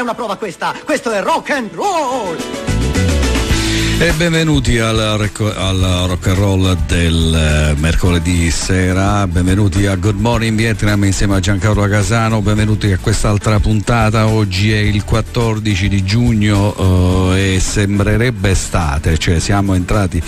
è una prova questa, questo è rock and roll! E benvenuti al, al, rock and roll del eh, mercoledì sera, benvenuti a Good Morning Vietnam insieme a Giancarlo Casano, benvenuti a quest'altra puntata, oggi è il 14 di giugno eh, e sembrerebbe estate, cioè siamo entrati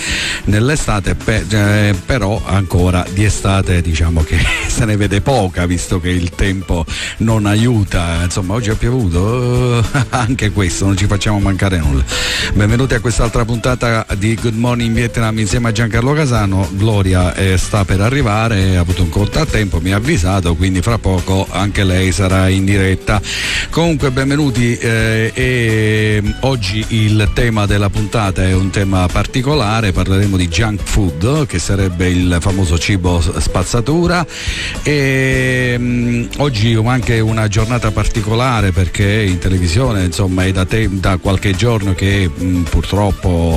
nell'estate, pe- eh, però ancora di estate diciamo che se ne vede poca visto che il tempo non aiuta, insomma oggi ha piovuto, eh, anche questo, non ci facciamo mancare nulla. Benvenuti a quest'altra puntata puntata di Good Morning Vietnam insieme a Giancarlo Casano. Gloria eh, sta per arrivare, ha avuto un contrattempo, mi ha avvisato, quindi fra poco anche lei sarà in diretta. Comunque benvenuti eh, e oggi il tema della puntata è un tema particolare, parleremo di junk food, che sarebbe il famoso cibo spazzatura e mh, mm, oggi anche una giornata particolare perché in televisione insomma è da, te, da qualche giorno che mh, mm,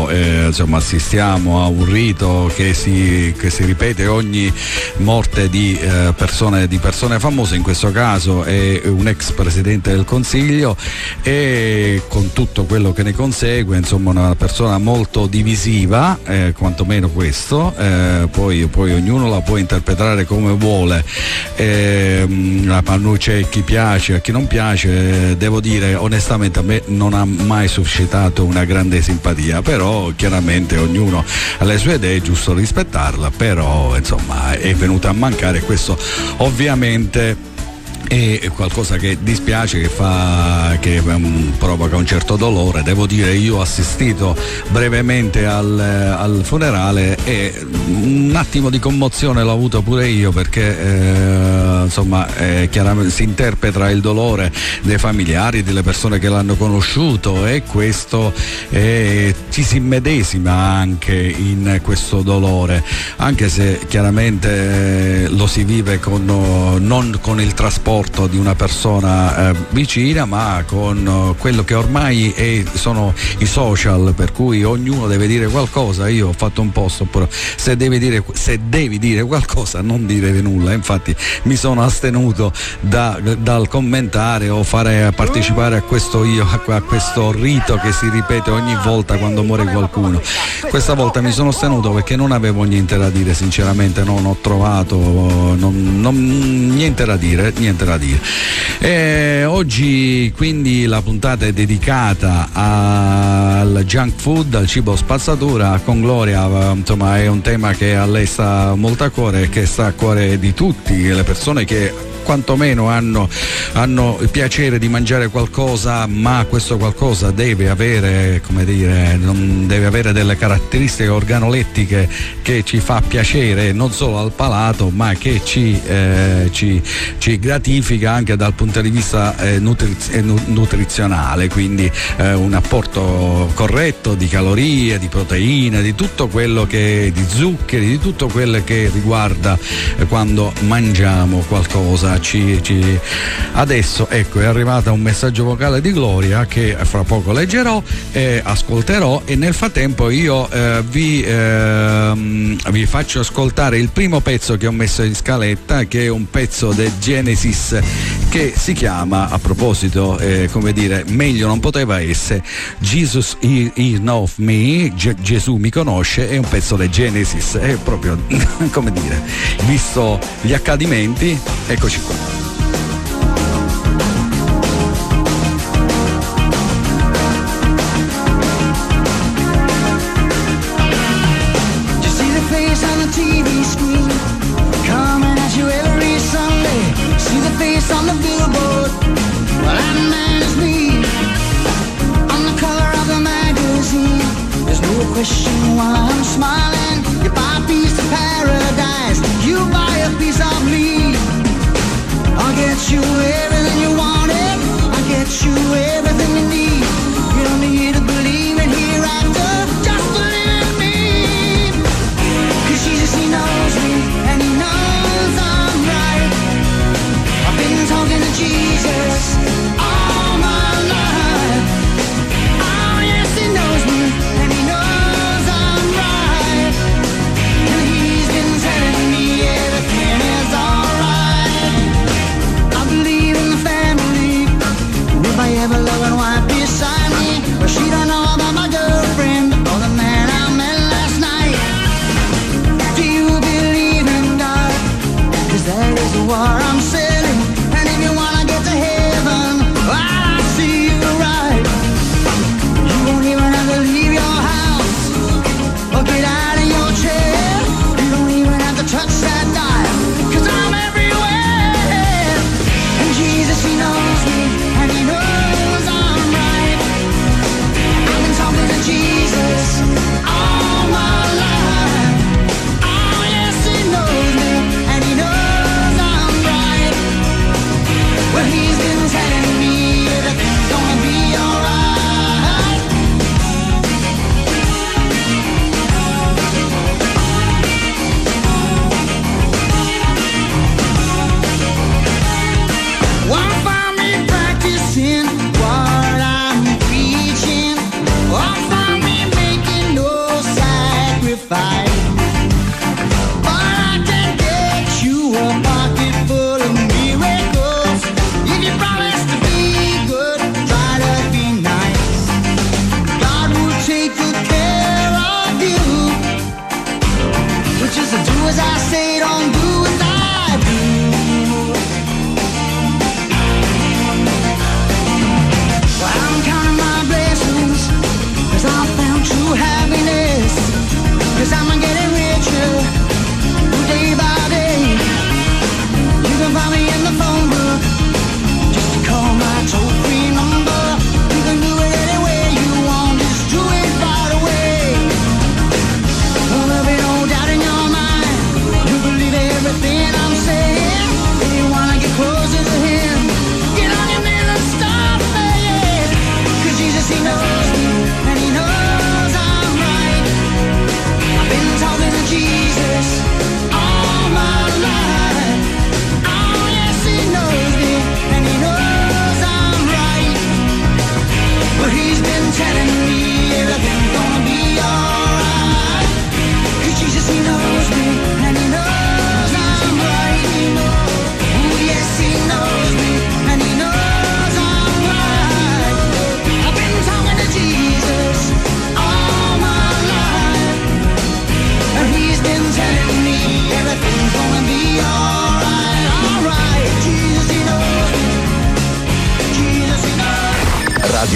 eh, insomma, assistiamo a un rito che si, che si ripete ogni morte di, eh, persone, di, persone, famose, in questo caso è un ex presidente del Consiglio e con tutto quello che ne consegue, insomma una persona molto divisiva, eh, quantomeno questo, eh, poi, poi, ognuno la può interpretare come vuole, ehm, la c'è chi piace, a chi non piace, devo dire onestamente a me non ha mai suscitato una grande simpatia, però però chiaramente ognuno ha le sue idee, è giusto rispettarla, però insomma è venuta a mancare questo ovviamente è qualcosa che dispiace, che, fa, che um, provoca un certo dolore. Devo dire, io ho assistito brevemente al, al funerale e un attimo di commozione l'ho avuto pure io perché eh, insomma eh, si interpreta il dolore dei familiari, delle persone che l'hanno conosciuto e questo eh, ci si immedesima anche in questo dolore, anche se chiaramente eh, lo si vive con, non con il trasporto rapporto di una persona eh, vicina, ma con uh, quello che ormai è, sono i social, per cui ognuno deve dire qualcosa. Io ho fatto un post, oppure se devi dire, se devi dire qualcosa non dire nulla. Infatti mi sono astenuto da, dal commentare o fare partecipare a questo, io, a questo rito che si ripete ogni volta quando muore qualcuno. Questa volta mi sono astenuto perché non avevo niente da dire, sinceramente non ho trovato non, non, niente da dire, niente da dire. E oggi quindi la puntata è dedicata al junk food, al cibo spazzatura con Gloria, insomma è un tema che a lei sta molto a cuore e che sta a cuore di tutti le persone che quantomeno hanno, hanno, il piacere di mangiare qualcosa, ma questo qualcosa deve avere, dire, deve avere delle caratteristiche organolettiche che ci fa piacere non solo al palato, ma che ci, eh, ci, ci gratifica anche dal punto di vista eh, nutriz- eh, nutrizionale, quindi eh, un apporto corretto di calorie, di proteine, di tutto quello che di zuccheri, di tutto quello che riguarda eh, quando mangiamo qualcosa ci, ci... Adesso ecco è arrivato un messaggio vocale di Gloria che fra poco leggerò e ascolterò e nel frattempo io eh, vi, eh, vi, faccio ascoltare il primo pezzo che ho messo in scaletta che è un pezzo del Genesis che si chiama a proposito eh, come dire meglio non poteva essere Jesus is of me G- Gesù mi conosce è un pezzo del Genesis è proprio come dire visto gli accadimenti eccoci qua.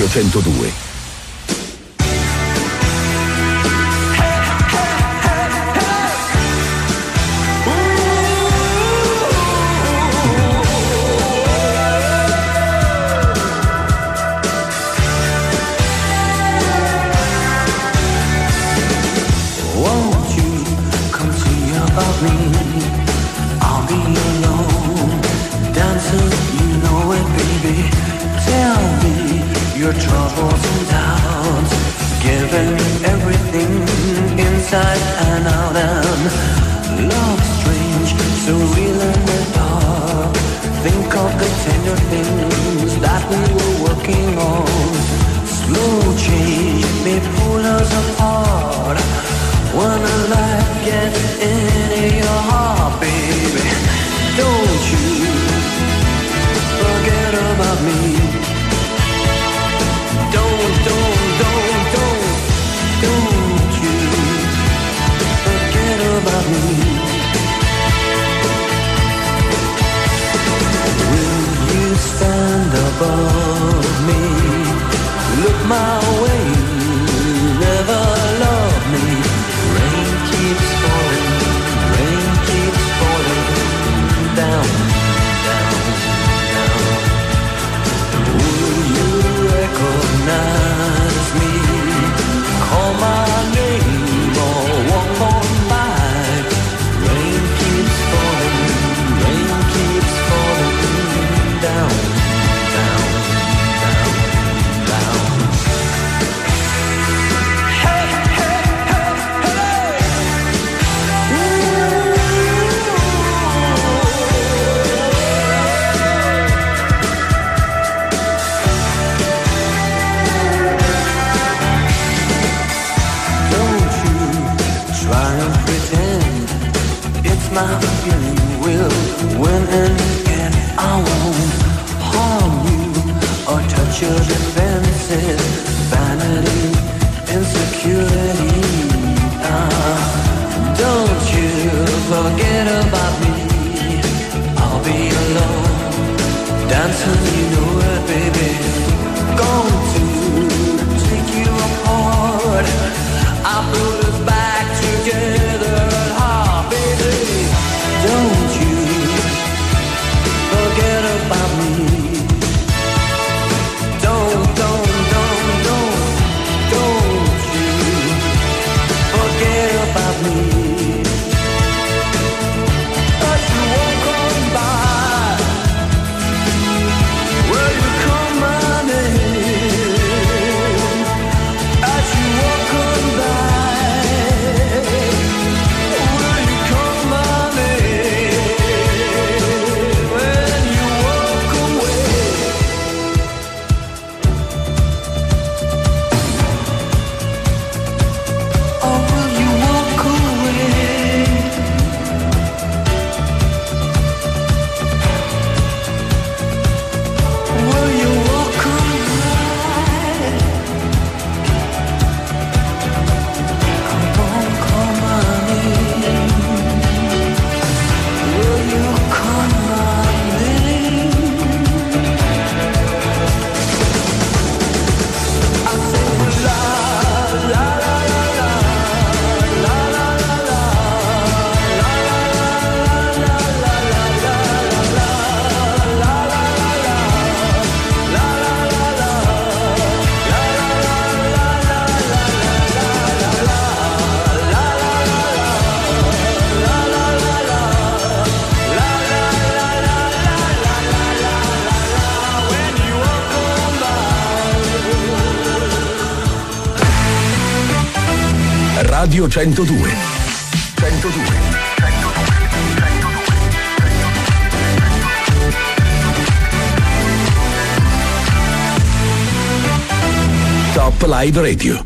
102. Forget about me. I'll be alone, dancing, you know Radio 102. 102. Top Live Radio.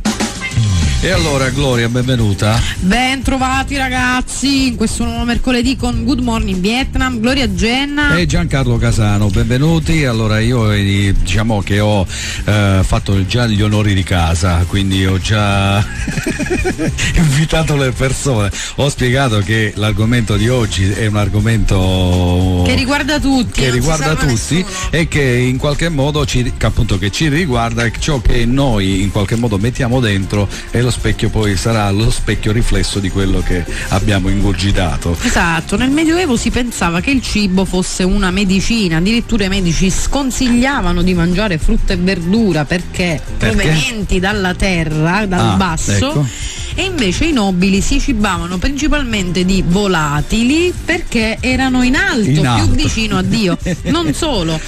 E allora Gloria, benvenuta. Ben trovati ragazzi in questo nuovo mercoledì con Good Morning Vietnam, Gloria Genna. E Giancarlo Casano, benvenuti. Allora io eh, diciamo che ho eh, fatto già gli onori di casa, quindi ho già invitato le persone. Ho spiegato che l'argomento di oggi è un argomento Che riguarda tutti, che riguarda tutti nessuno. e che in qualche modo ci, che appunto che ci riguarda e ciò che noi in qualche modo mettiamo dentro e lo specchio poi sarà lo specchio riflesso di quello che abbiamo ingurgitato. Esatto, nel Medioevo si pensava che il cibo fosse una medicina, addirittura i medici sconsigliavano di mangiare frutta e verdura perché, Perché? provenienti dalla terra, dal Ah, basso. Ecco. E invece i nobili si cibavano principalmente di volatili perché erano in alto, In più alto. vicino a Dio. Non solo,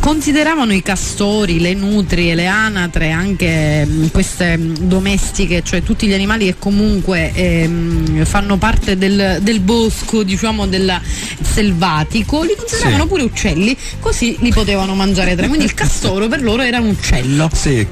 consideravano i castori, le nutrie, le anatre, anche mh, queste mh, domestiche, cioè tutti gli animali che comunque ehm, fanno parte del, del bosco, diciamo del selvatico, li consideravano Sì. pure uccelli, così li potevano mangiare tra. Quindi il castoro per loro era un uccello. Sì,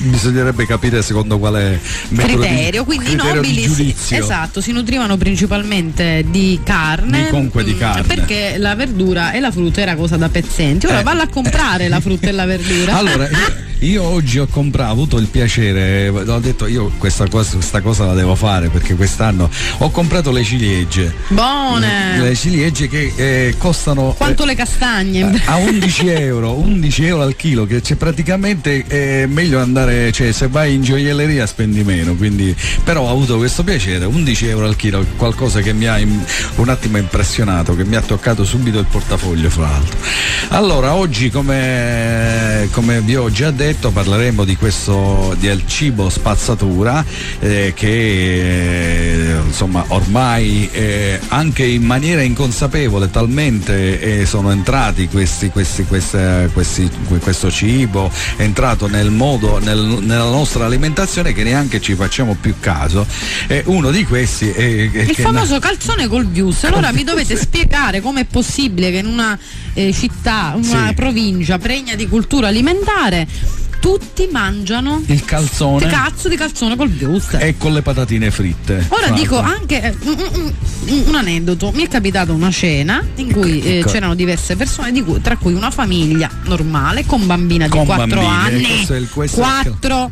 bisognerebbe capire secondo quale di- criterio, quindi i criterio di nobili si, esatto, si nutrivano principalmente di carne, Di- comunque di mm, carne. perché la verdura e la frutta era cosa da pezzenti. Ora Eh, valla a comprare la frutta e la verdura. Allora, io, oggi ho comprato, ho avuto il piacere, ho detto io questa cosa, questa cosa la devo fare perché quest'anno ho comprato le ciliegie. Buone. Le ciliegie che eh, costano Quanto eh, le castagne? a 11 euro, 11 euro al chilo, che c'è praticamente è meglio andare, cioè se vai in gioielleria spendi meno, quindi però ho avuto questo piacere, 11 euro al chilo, qualcosa che mi ha im- un attimo impressionato, che mi ha toccato subito il portafoglio fra l'altro. Allora, oggi come, come vi ho già detto parleremo di questo del cibo spazzatura eh, che eh, insomma ormai eh, anche in maniera inconsapevole talmente eh, sono entrati questi, questi, queste- questi- questo cibo è entrato nel modo nel- nella nostra alimentazione che neanche ci facciamo più caso e uno di questi è, è Il famoso calzone col vius. Allora mi dovete spiegare com'è possibile che in una eh, città, una Sì. provincia pregna di cultura alimentare tutti mangiano Il calzone cazzo di calzone col wuster. e con le patatine fritte. Ora dico anche eh, un, un- un- aneddoto, mi è capitato una cena in cui eh, Ecco. c'erano diverse persone, di cui- tra cui una famiglia normale con bambina di Con 4 bambine, anni. questo è il- questo è il- 4.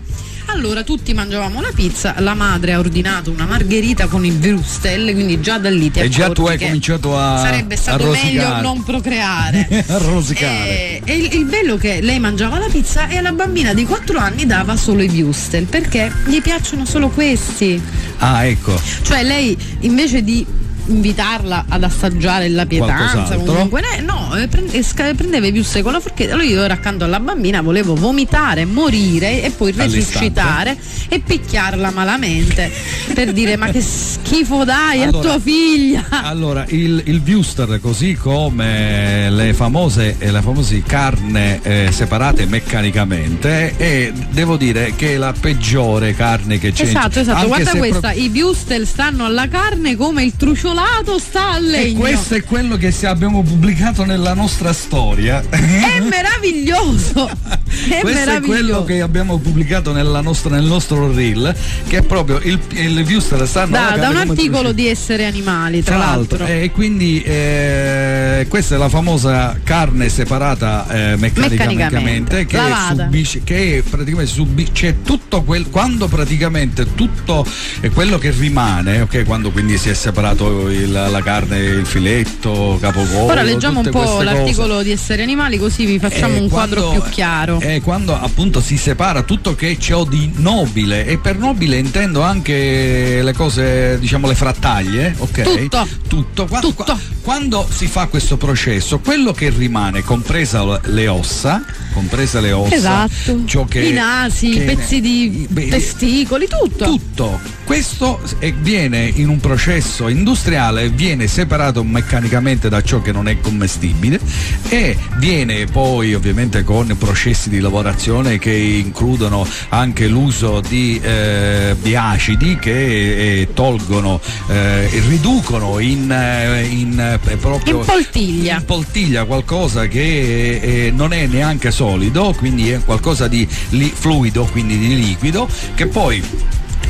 Allora tutti mangiavamo la pizza, la madre ha ordinato una margherita con i vrustel, quindi già da lì ti E già tu hai cominciato a Sarebbe a stato rosicare. meglio non procreare. a rosicare. Eh, E, il, il bello che lei mangiava la pizza e alla bambina di 4 anni dava solo i wurstel perché gli piacciono solo questi. Ah, ecco. Cioè lei invece di invitarla ad assaggiare la pietanza comunque. Eh, no eh, sca- prendeva i wurstel con la forchetta allora io ero accanto alla bambina volevo vomitare morire e poi resuscitare e picchiarla malamente per dire ma che schifo dai a Allora- tua figlia. Allora, il, il Wuster, così come le famose, eh, le famose carne eh, separate meccanicamente, è, devo dire che è la peggiore carne che c'è. Esatto, esatto, guarda se pro- questa, i Bustel stanno alla carne come il truciolato sta al E legno. questo è quello che abbiamo pubblicato nella nostra storia. È meraviglioso! È Questo è quello meraviglioso! che abbiamo pubblicato nella nostra- nel nostro reel, che è proprio il, il Wuster stanno Da, da un articolo di Essere Animali, tra, Tra l'altro. l'altro, e quindi eh, questa è la famosa carne separata eh, meccanicamente, Meccanicamente, che subisce, che praticamente subisce tutto quel quando praticamente tutto eh, quello che rimane, ok, quando quindi si è separato il- la carne, il filetto, capocollo. Ora leggiamo un po' l'articolo di Essere Animali così vi facciamo eh, un quadro quando- più chiaro. eh, quando appunto si separa tutto che c'è di nobile e per nobile intendo anche le cose, diciamo le frattaglie, ok? Tutto. Tutto. Qua- Tutto. qua- quando si fa questo processo, quello che rimane, compresa le ossa, compresa le ossa, Esatto. ciò che I nasi, i pezzi di beh, testicoli, tutto. tutto. Questo viene in un processo industriale, viene separato meccanicamente da ciò che non è commestibile e viene poi ovviamente con processi di lavorazione che includono anche l'uso di, eh, di acidi che eh, tolgono, eh, riducono in, eh, in, eh, proprio In poltiglia. in poltiglia qualcosa che eh, non è neanche solido, quindi è qualcosa di li- fluido, quindi di liquido, che poi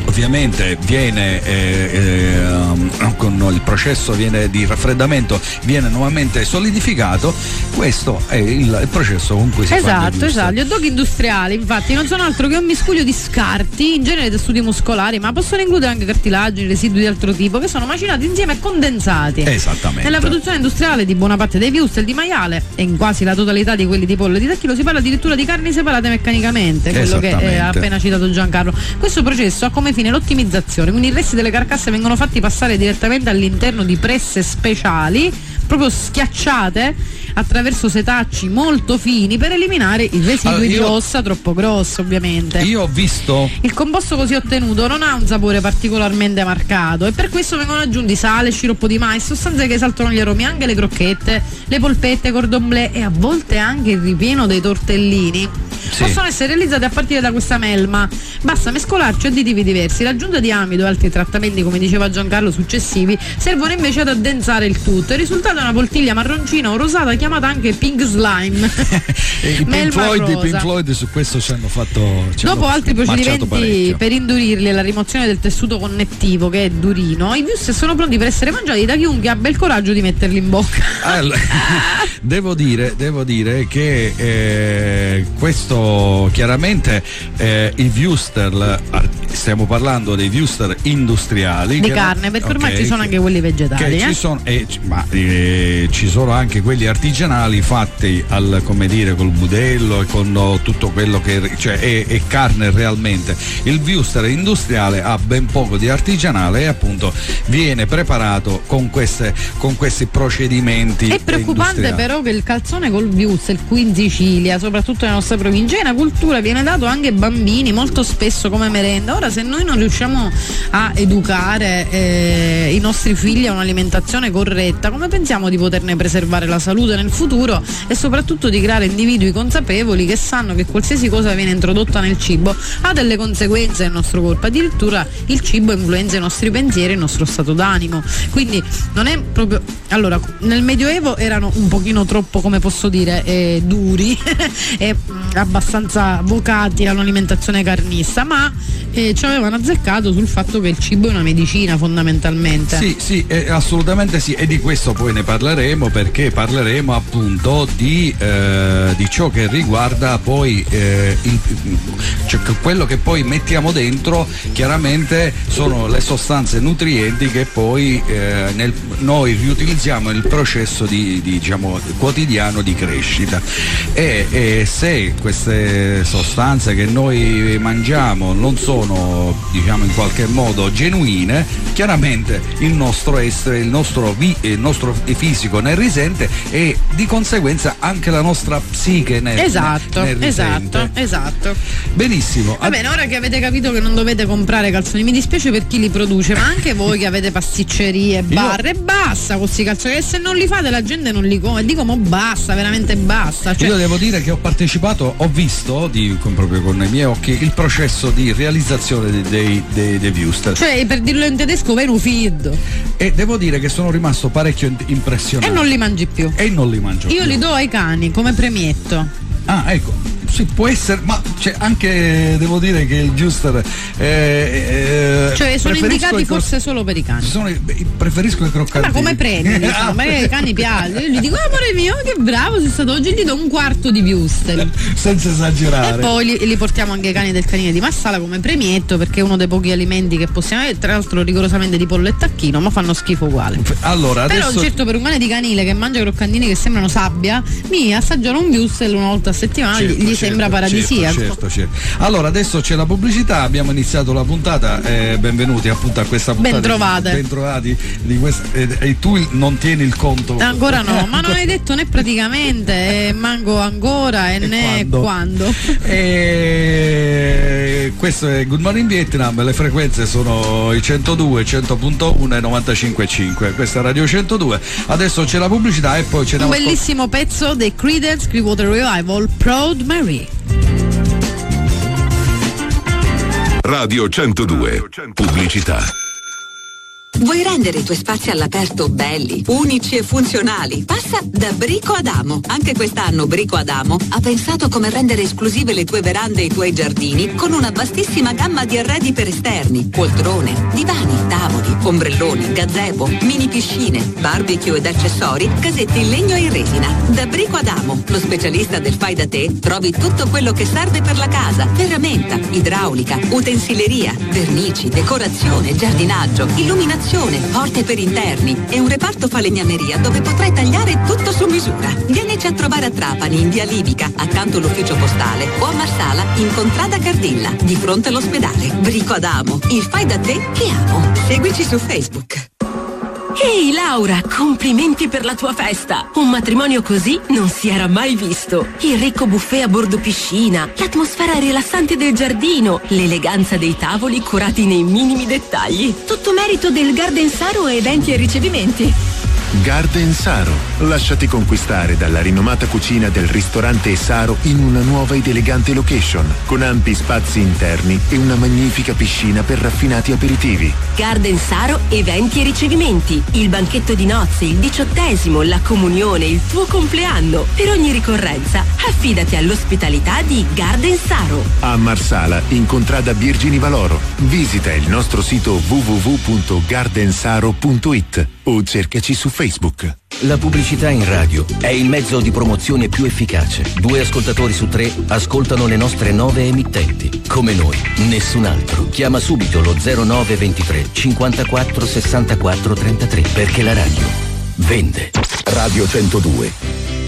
ovviamente viene eh, ehm, con il processo viene di raffreddamento viene nuovamente solidificato questo è il, il processo con cui si Esatto, esatto. Gli hot dog industriali, infatti, non sono altro che un miscuglio di scarti, in genere tessuti muscolari, ma possono includere anche cartilagini, residui di altro tipo, che sono macinati insieme e condensati. esattamente Nella produzione industriale di buona parte dei wurstel di maiale e in quasi la totalità di quelli di pollo e di tacchino si parla addirittura di carni separate meccanicamente, quello che eh, ha appena citato Giancarlo. Questo processo ha come fine l'ottimizzazione, quindi i resti delle carcasse vengono fatti passare direttamente all'interno di presse speciali, proprio schiacciate attraverso setacci molto fini per eliminare i residui Allora, di ossa troppo grosse ovviamente. io ho visto Il composto così ottenuto non ha un sapore particolarmente marcato e per questo vengono aggiunti sale, sciroppo di mais, sostanze che esaltano gli aromi, anche le crocchette, le polpette, cordon bleu e a volte anche il ripieno dei tortellini. Sì. Possono essere realizzate a partire da questa melma. Basta mescolarci additivi diversi. L'aggiunta di amido e altri trattamenti, come diceva Giancarlo, successivi, servono invece ad addensare il tutto. Il risultato è una poltiglia marroncina o rosata chiamata anche pink slime. eh, i Pink Floyd, i. Pink Floyd su questo ci hanno fatto ci Dopo hanno altri procedimenti parecchio. per indurirli e la rimozione del tessuto connettivo che è durino, i wuster sono pronti per essere mangiati da chiunque abbia il coraggio di metterli in bocca. Allora, devo, dire, devo dire che eh, questo chiaramente eh, i ar- stiamo parlando dei wuster industriali. Di carne, perché ormai ok, ci sono che- anche quelli vegetali. eh. ci sono, eh, ma, eh, ci sono anche quelli artigianali fatti al, come dire, col budello e con oh, tutto quello che cioè, è, è carne realmente. Il wuster industriale ha ben poco di artigianale e appunto viene preparato con, queste, con questi procedimenti. È preoccupante però che il calzone col wuster qui in Sicilia, soprattutto nelle nostre province, è una cultura, viene dato anche ai bambini molto spesso come merenda. Ora Allora se noi non riusciamo a educare eh, i nostri figli a un'alimentazione corretta, come pensiamo di poterne preservare la salute nel futuro e soprattutto di creare individui consapevoli che sanno che qualsiasi cosa viene introdotta nel cibo ha delle conseguenze nel nostro corpo, addirittura il cibo influenza i nostri pensieri e il nostro stato d'animo. Quindi non è proprio allora nel medioevo erano un pochino troppo come posso dire eh, duri e mh, abbastanza vocati a un'alimentazione carnista ma eh, ci avevano azzeccato sul fatto che il cibo è una medicina fondamentalmente Sì, sì, eh, assolutamente sì, e di questo poi ne parleremo perché parleremo appunto di, eh, di ciò che riguarda poi eh, il- cioè quello che poi mettiamo dentro, chiaramente sono le sostanze nutrienti che poi eh, nel- noi riutilizziamo nel processo di, di, diciamo, quotidiano di crescita. E, e se queste sostanze che noi mangiamo non sono diciamo in qualche modo genuine, chiaramente il nostro essere, il nostro, vi- il nostro fisico ne risente e di conseguenza anche la nostra psiche ne, esatto ne- ne esatto risente. esatto Benissimo. Va bene, ora che avete capito che non dovete comprare calzoni, mi dispiace per chi li produce, ma anche voi che avete pasticcerie, barre, basta con questi calzoni, che se non li fate la gente non li come. Dico, ma basta, veramente basta. Cioè, Io devo dire che ho partecipato, ho visto di- con- proprio con i miei occhi il processo di realizzazione dei, dei, dei, dei Wuster. cioè, per dirlo in tedesco, venu feed. e devo dire che sono rimasto parecchio impressionato. E non li mangi più. E non li mangio. Io più. li do ai cani come premietto. Ah, ecco. Sì, può essere, ma c'è anche devo dire che il Giuster. eh, eh, Cioè, sono indicati i cro- forse solo per i cani. sono i- preferisco i croccantini. Ma come premi? diciamo, magari ai cani piace. Io gli dico, "Ah, amore mio, che bravo sei stato oggi, gli do un quarto di Wuster. Senza E esagerare. poi li, li portiamo anche ai cani del canile di Massala come premietto perché è uno dei pochi alimenti che possiamo avere, tra l'altro rigorosamente di pollo e tacchino, ma fanno schifo uguale. Allora, Però adesso. certo per un cane di canile che mangia croccantini che sembrano sabbia, mi assaggiare un wurstel una volta a settimana gli- Certo, gli certo, sembra paradisiaco. Certo, certo, certo. Allora, adesso c'è la pubblicità, abbiamo iniziato la puntata, eh, benvenuti appunto a questa puntata. Bentrovate. Bentrovati di questa, eh, e tu non tieni il conto. Ancora no, ma non hai detto né praticamente, eh, manco ancora e, E né quando? quando. E questo è Good Morning Vietnam, le frequenze sono i 102, 100.1 e 95.5. Questa è Radio 102. Adesso c'è la pubblicità e poi ne Un bellissimo pezzo dei Creedence Clearwater Revival, Proud Mary. Radio 102. Pubblicità. Vuoi rendere i tuoi spazi all'aperto belli, unici e funzionali? Passa da Brico Adamo. Anche quest'anno Brico Adamo ha pensato come rendere esclusive le tue verande e i tuoi giardini con una vastissima gamma di arredi per esterni, poltrone, divani, tavoli, ombrelloni, gazebo, mini piscine, barbecue ed accessori, casetti in legno e in resina. Da Brico Adamo, lo specialista del fai da te, trovi tutto quello che serve per la casa. Ferramenta, idraulica, utensileria, vernici, decorazione, giardinaggio, illuminazione, porte per interni e un reparto falegnameria dove potrai tagliare tutto su misura. Vienici a trovare a Trapani, in via Libica, accanto all'ufficio postale, o a Marsala, in Contrada Cardilla, di fronte all'ospedale. Brico Adamo, il fai da te che amo. Seguici su Facebook. Ehi Laura, complimenti per la tua festa! Un matrimonio così non si era mai visto. Il ricco buffet a bordo piscina, l'atmosfera rilassante del giardino, l'eleganza dei tavoli curati nei minimi dettagli. Tutto merito del Garden Saro Eventi e Ricevimenti. Garden Saro. Lasciati conquistare dalla rinomata cucina del ristorante Saro in una nuova ed elegante location, con ampi spazi interni e una magnifica piscina per raffinati aperitivi. Garden Saro Eventi e Ricevimenti. Il banchetto di nozze, il diciottesimo, la comunione, il tuo compleanno. Per ogni ricorrenza, affidati all'ospitalità di Garden Saro. A Marsala, in contrada Virgini Valoro. Visita il nostro sito www.gardensaro.it o cercaci su Facebook. La pubblicità in radio è il mezzo di promozione più efficace. Due ascoltatori su tre ascoltano le nostre nove emittenti. Come noi, nessun altro. Chiama subito lo 0923 54 64 33 perché la radio vende. Radio 102.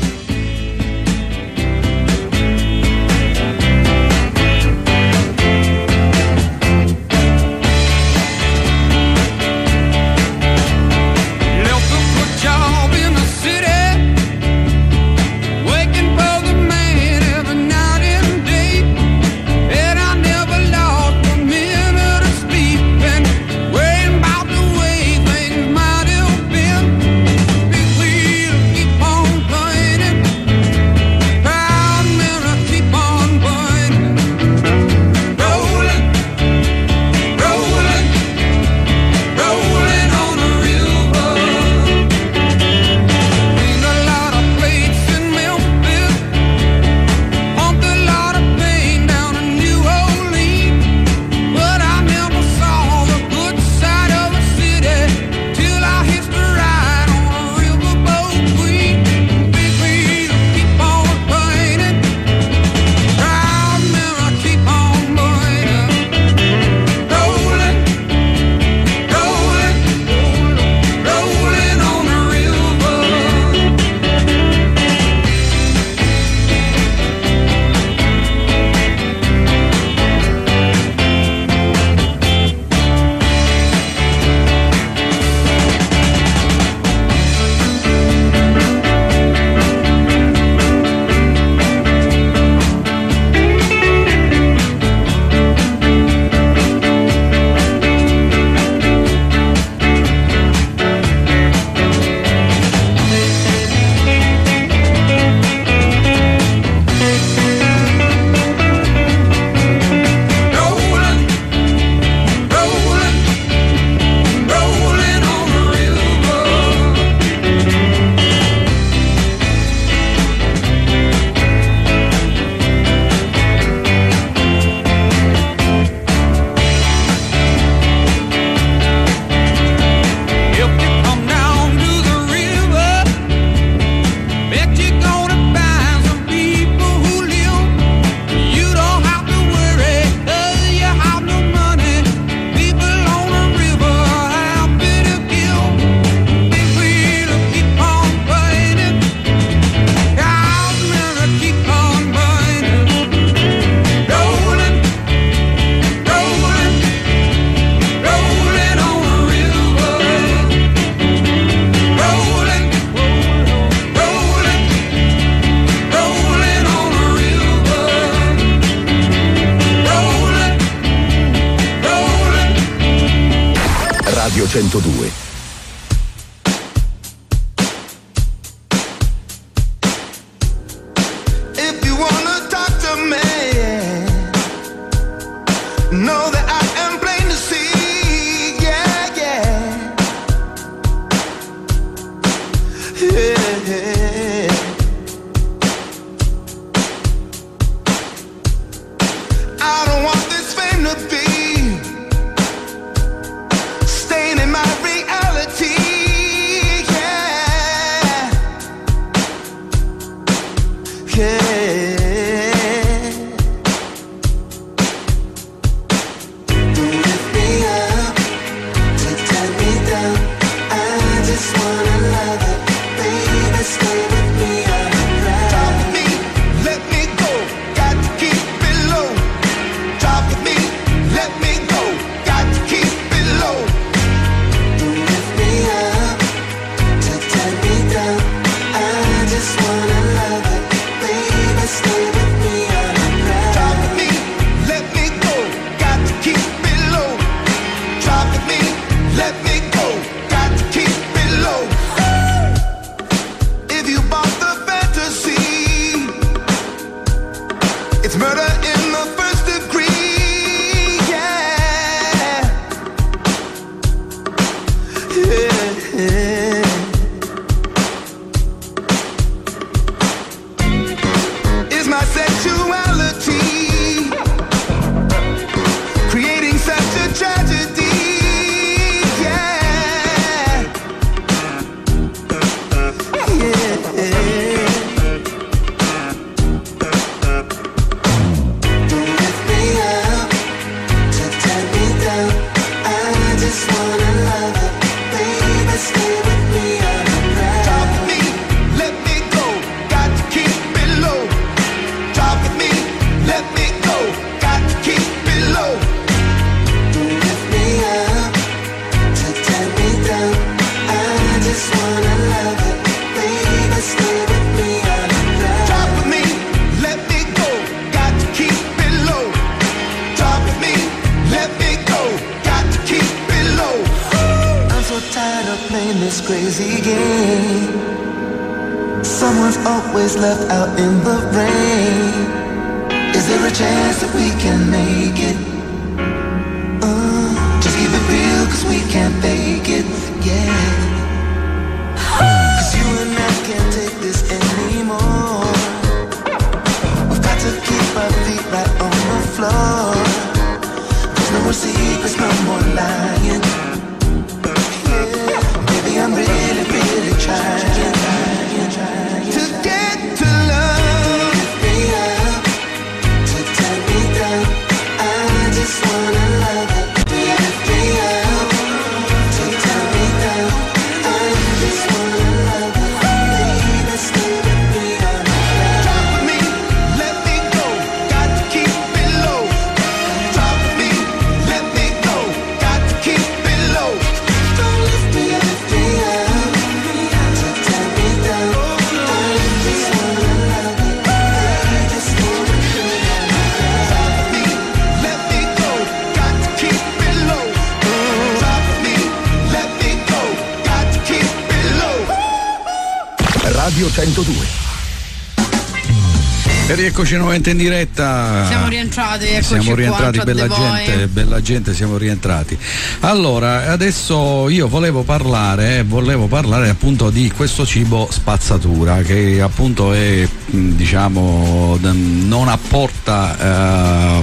E rieccoci nuovamente in diretta. Siamo rientrati, eccoci Siamo rientrati, bella gente, bella gente, siamo rientrati. Allora, adesso io volevo parlare, volevo parlare appunto di questo cibo spazzatura che appunto è, diciamo, non apporta eh,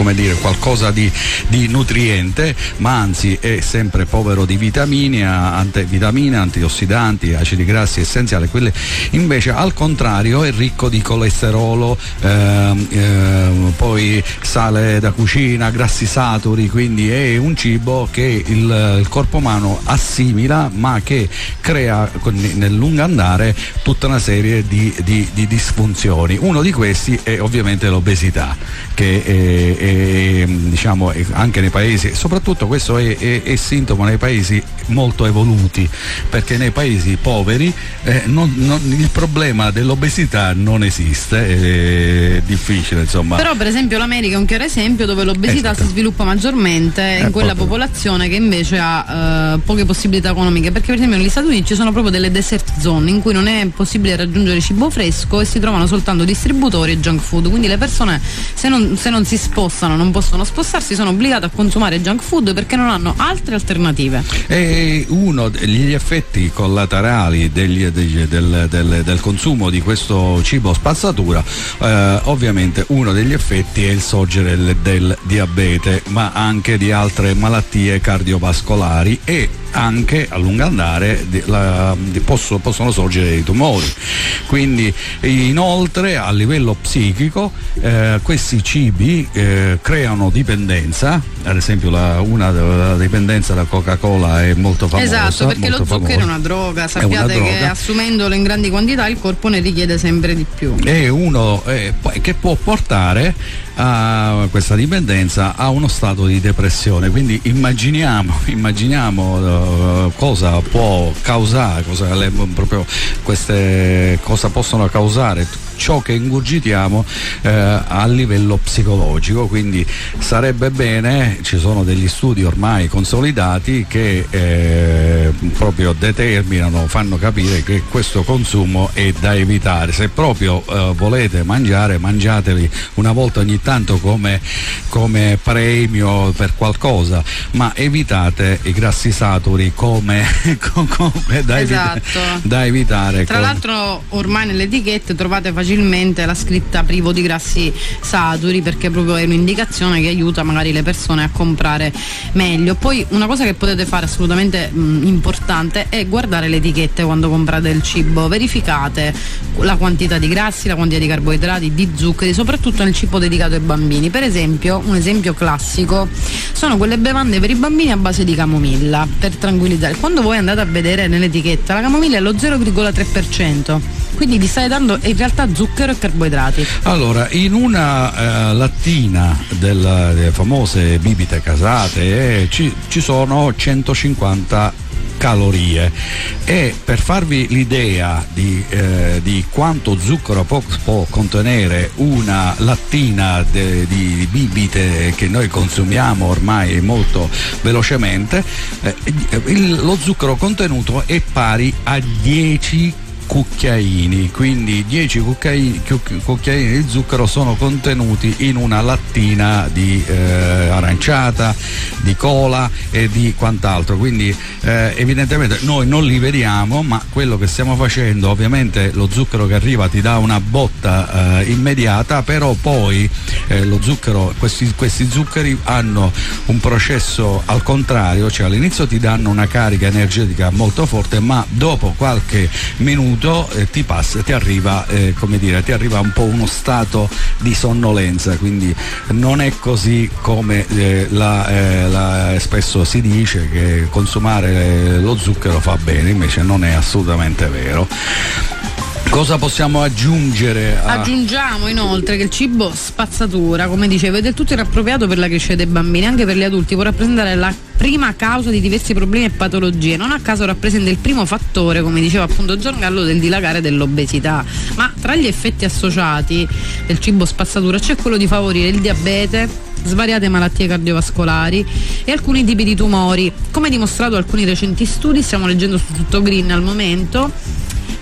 come dire, qualcosa di, di nutriente, ma anzi è sempre povero di vitamine, ante, vitamine, antiossidanti, acidi grassi essenziali, quelle invece al contrario è ricco di colesterolo, ehm, ehm, poi sale da cucina, grassi saturi, quindi è un cibo che il, il corpo umano assimila ma che crea nel lungo andare tutta una serie di, di, di disfunzioni. Uno di questi è ovviamente l'obesità che è, è eh, diciamo anche nei paesi, soprattutto questo è, è- è sintomo nei paesi molto evoluti, perché nei paesi poveri eh, non- non- il problema dell'obesità non esiste, è difficile insomma. Però per esempio l'America è un chiaro esempio dove l'obesità Esatto. si sviluppa maggiormente in Eh, quella proprio. popolazione che invece ha eh, poche possibilità economiche, perché per esempio negli Stati Uniti ci sono proprio delle desert zone in cui non è possibile raggiungere cibo fresco e si trovano soltanto distributori e junk food, quindi le persone se non, se non si spostano, non possono spostarsi, sono obbligate a consumare junk food perché non hanno altre alternative. E uno degli effetti collaterali degli- degli- del, del- del consumo di questo cibo spazzatura, eh, ovviamente uno degli effetti è il sorgere del, del diabete, ma anche di altre malattie cardiovascolari e anche a lungo andare di- la- di- posso- possono sorgere dei tumori. Quindi inoltre a livello psichico eh, questi cibi eh, creano dipendenza, ad esempio la, una la dipendenza da Coca-Cola è molto famosa. esatto, perché lo zucchero è famosa. una droga, È sappiate una che droga. assumendolo in grandi quantità il corpo ne richiede sempre di più. è uno eh, che può portare a questa dipendenza a uno stato di depressione quindi immaginiamo, immaginiamo eh, cosa può causare cosa, le- proprio queste cosa possono causare ciò che ingurgitiamo eh, a livello psicologico. Quindi sarebbe bene ci sono degli studi ormai consolidati che eh, proprio determinano fanno capire che questo consumo è da evitare. Se proprio eh, volete mangiare mangiateli una volta ogni tanto come, come premio per qualcosa ma evitate i grassi saturi come, come da, evita- Esatto. da evitare Tra con- l'altro ormai nelle etichette trovate facilmente la scritta privo di grassi saturi perché proprio è un'indicazione che aiuta magari le persone a comprare meglio. Poi una cosa che potete fare assolutamente mh, importante è guardare le etichette quando comprate il cibo, verificate la quantità di grassi, la quantità di carboidrati, di zuccheri, soprattutto nel cibo dedicato ai bambini. Per esempio, un esempio classico sono quelle bevande per i bambini a base di camomilla per tranquillizzare. Quando voi andate a vedere nell'etichetta la camomilla è lo 0,3%, quindi vi state dando in realtà zucchero e carboidrati. Allora, in una eh, lattina della- delle famose bibite casate eh, ci, ci sono 150 calorie. E per farvi l'idea di, eh, di quanto zucchero può, può contenere una lattina de- di bibite che noi consumiamo ormai molto velocemente, eh, il- lo zucchero contenuto è pari a 10 cucchiaini, quindi 10 cucchiaini, cuc- cucchiaini di zucchero sono contenuti in una lattina di eh, aranciata, di cola e di quant'altro, quindi eh, evidentemente noi non li vediamo, ma quello che stiamo facendo, ovviamente lo zucchero che arriva ti dà una botta eh, immediata, però poi eh, lo zucchero, questi, questi zuccheri hanno un processo al contrario, cioè all'inizio ti danno una carica energetica molto forte, ma dopo qualche minuto eh, ti passa, ti arriva, eh, come dire, ti arriva un po' uno stato di sonnolenza, quindi non è così come eh, la- eh, la- spesso si dice che consumare eh, lo zucchero fa bene, invece non è assolutamente vero. Cosa possiamo aggiungere? a- Aggiungiamo inoltre che il cibo spazzatura, come dicevo, è del tutto inappropriato per la crescita dei bambini, anche per gli adulti, può rappresentare la prima causa di diversi problemi e patologie. Non a caso rappresenta il primo fattore, come diceva appunto Giancarlo, del dilagare dell'obesità. Ma tra gli effetti associati del cibo spazzatura c'è quello di favorire il diabete, svariate malattie cardiovascolari e alcuni tipi di tumori. Come dimostrato da alcuni recenti studi, stiamo leggendo su tutto Green al momento,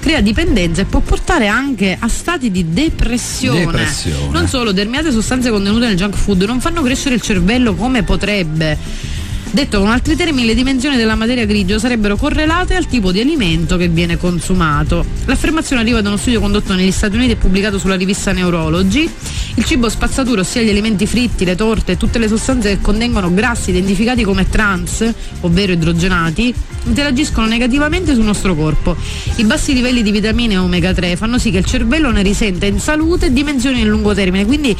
crea dipendenza e può portare anche a stati di depressione. Depressione. Non solo, determinate sostanze contenute nel junk food non fanno crescere il cervello come potrebbe. Detto con altri termini, le dimensioni della materia grigio sarebbero correlate al tipo di alimento che viene consumato. L'affermazione arriva da uno studio condotto negli Stati Uniti e pubblicato sulla rivista Neurology. Il cibo spazzatura, ossia gli alimenti fritti, le torte e tutte le sostanze che contengono grassi identificati come trans, ovvero idrogenati, interagiscono negativamente sul nostro corpo. I bassi livelli di vitamine omega 3 fanno sì che il cervello ne risenta in salute e dimensioni nel lungo termine, quindi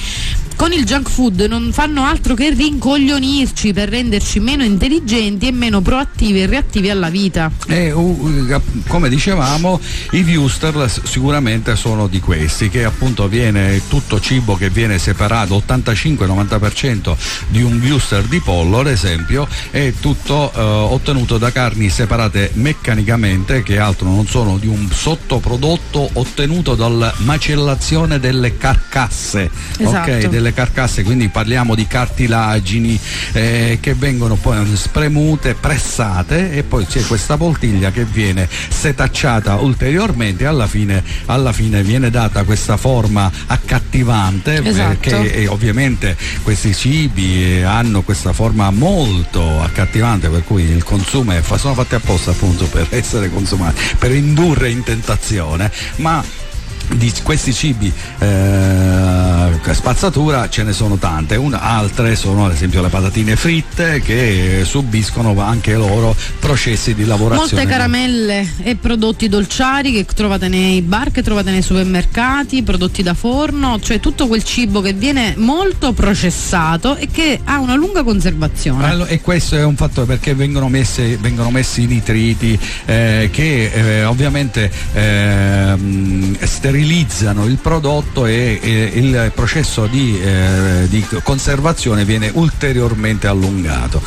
con il junk food non fanno altro che rincoglionirci per renderci meno intelligenti e meno proattivi e reattivi alla vita. E uh, come dicevamo, i s- sicuramente sono di questi, che appunto viene tutto cibo che viene separato, 85-90% di un Wuster di pollo, ad esempio, è tutto eh, ottenuto da carni separate meccanicamente, che altro non sono di un sottoprodotto ottenuto dalla macellazione delle carcasse, Esatto. ok? Delle carcasse, quindi parliamo di cartilagini eh, che vengono poi spremute, pressate e poi c'è questa poltiglia che viene setacciata ulteriormente e alla fine, alla fine viene data questa forma accattivante Esatto. perché eh, ovviamente questi cibi eh, hanno questa forma molto accattivante per cui il consumo è, fa- sono fatti apposta appunto per essere consumati, per indurre in tentazione, ma di questi cibi eh, spazzatura ce ne sono tante, Un- altre sono ad esempio le patatine fritte che subiscono anche loro processi di lavorazione. Molte caramelle e prodotti dolciari che trovate nei bar, che trovate nei supermercati, prodotti da forno, cioè tutto quel cibo che viene molto processato e che ha una lunga conservazione. Allora, e questo è un fatto perché vengono, messe- vengono messi i nitriti eh, che eh, ovviamente ehm, sterilizzano il prodotto e, e il processo di, eh, di conservazione viene ulteriormente allungato.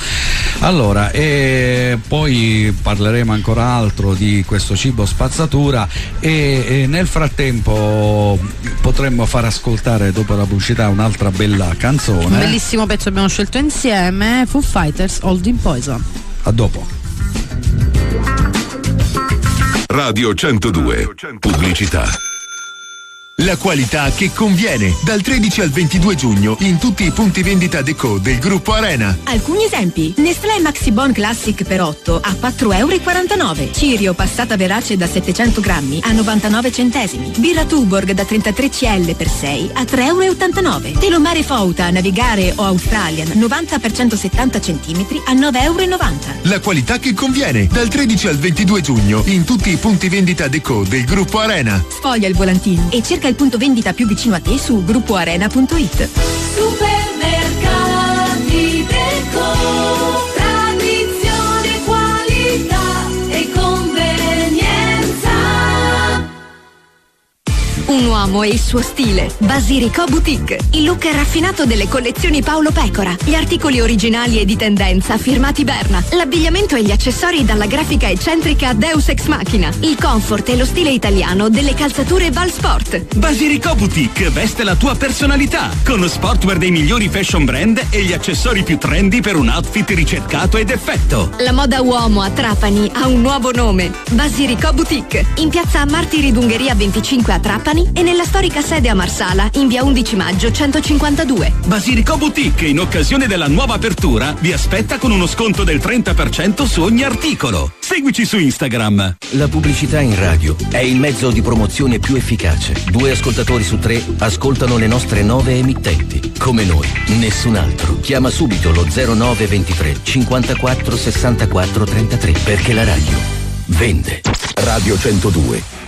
Allora, e poi parleremo ancora altro di questo cibo spazzatura e, e nel frattempo potremmo far ascoltare dopo la pubblicità un'altra bella Un canzone. bellissimo pezzo abbiamo scelto insieme, Foo Fighters Holding Poison. A dopo. Radio 102. Pubblicità. La qualità che conviene. Dal 13 al 22 giugno in tutti i punti vendita Deco del gruppo Arena. Alcuni esempi. Nestlé Maxibon Classic per 8 a 4,49 euro. Cirio passata verace da 700 grammi a 99 centesimi. Birra Tuborg da 33 CL per 6 a 3,89 euro. Telomare Fouta, Navigare o Australian 90 per 170 cm a 9,90 euro. La qualità che conviene. Dal 13 al 22 giugno in tutti i punti vendita Deco del gruppo Arena. Sfoglia il volantino e cerca il punto vendita più vicino a te su gruppoarena.it. Supermercati Un uomo e il suo stile. Basirico Boutique. Il look raffinato delle collezioni Paolo Pecora. Gli articoli originali e di tendenza firmati Berna. L'abbigliamento e gli accessori dalla grafica eccentrica Deus Ex Machina. Il comfort e lo stile italiano delle calzature Valsport. Basilico Boutique veste la tua personalità con sportwear dei migliori fashion brand e gli accessori più trendy per un outfit ricercato ed effetto. La moda uomo a Trapani ha un nuovo nome. Basirico Boutique. In piazza Martiri d'Ungheria 25 a Trapani e nella storica sede a Marsala in via 11 maggio 152. Basilico Boutique in occasione della nuova apertura vi aspetta con uno sconto del 30% su ogni articolo. Seguici su Instagram. La pubblicità in radio è il mezzo di promozione più efficace. Due ascoltatori su tre ascoltano le nostre nove emittenti. Come noi, nessun altro. Chiama subito lo 0923 54 64 33 perché la radio vende. Radio 102.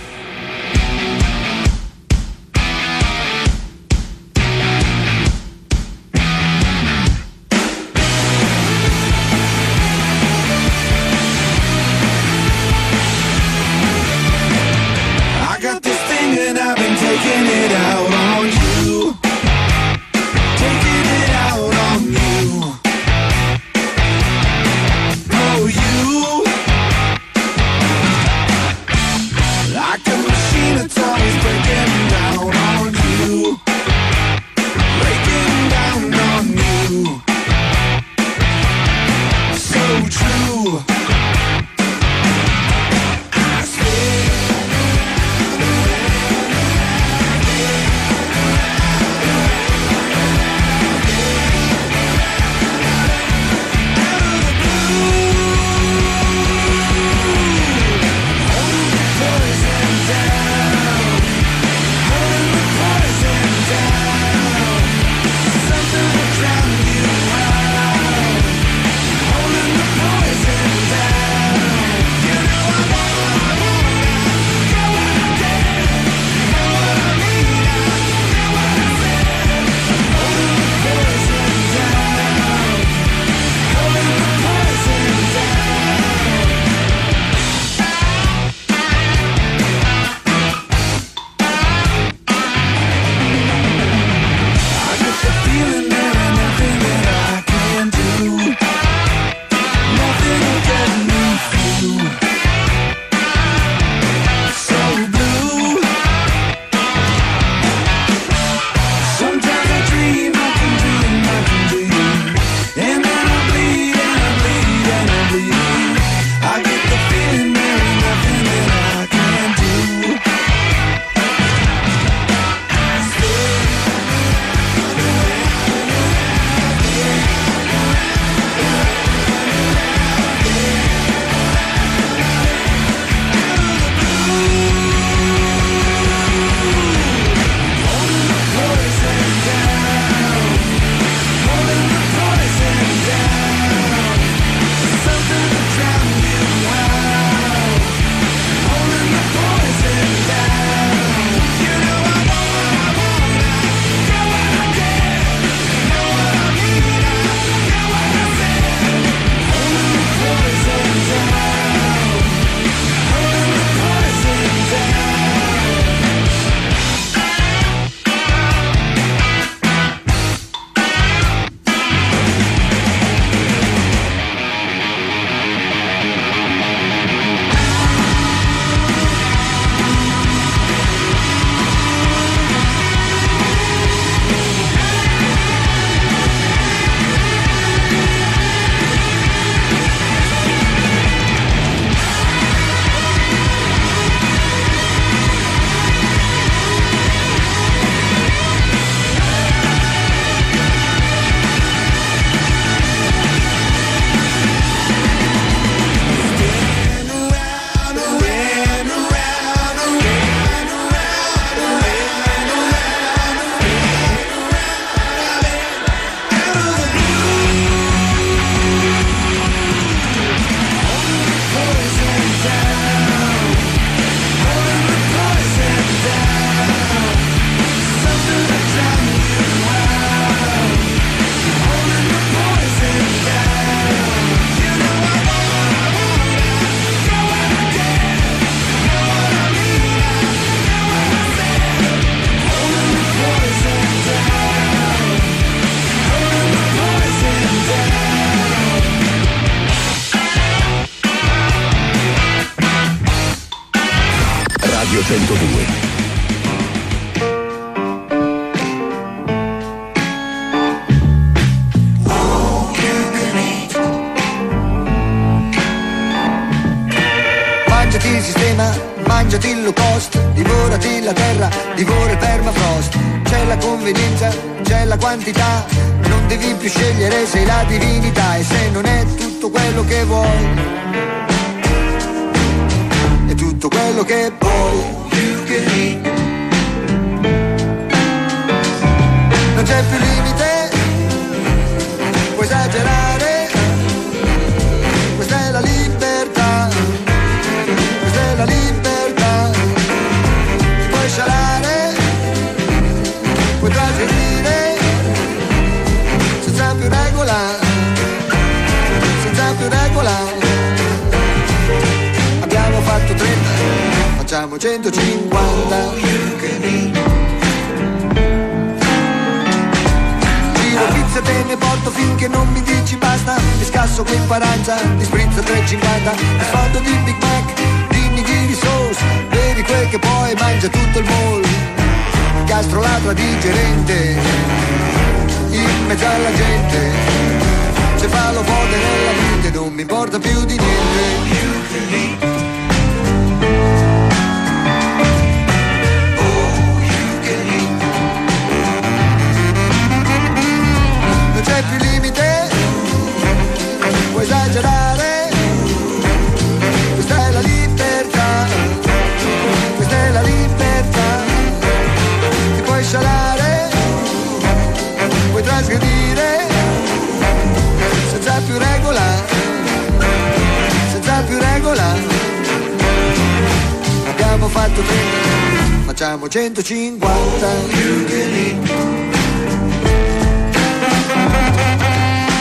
Facciamo 150.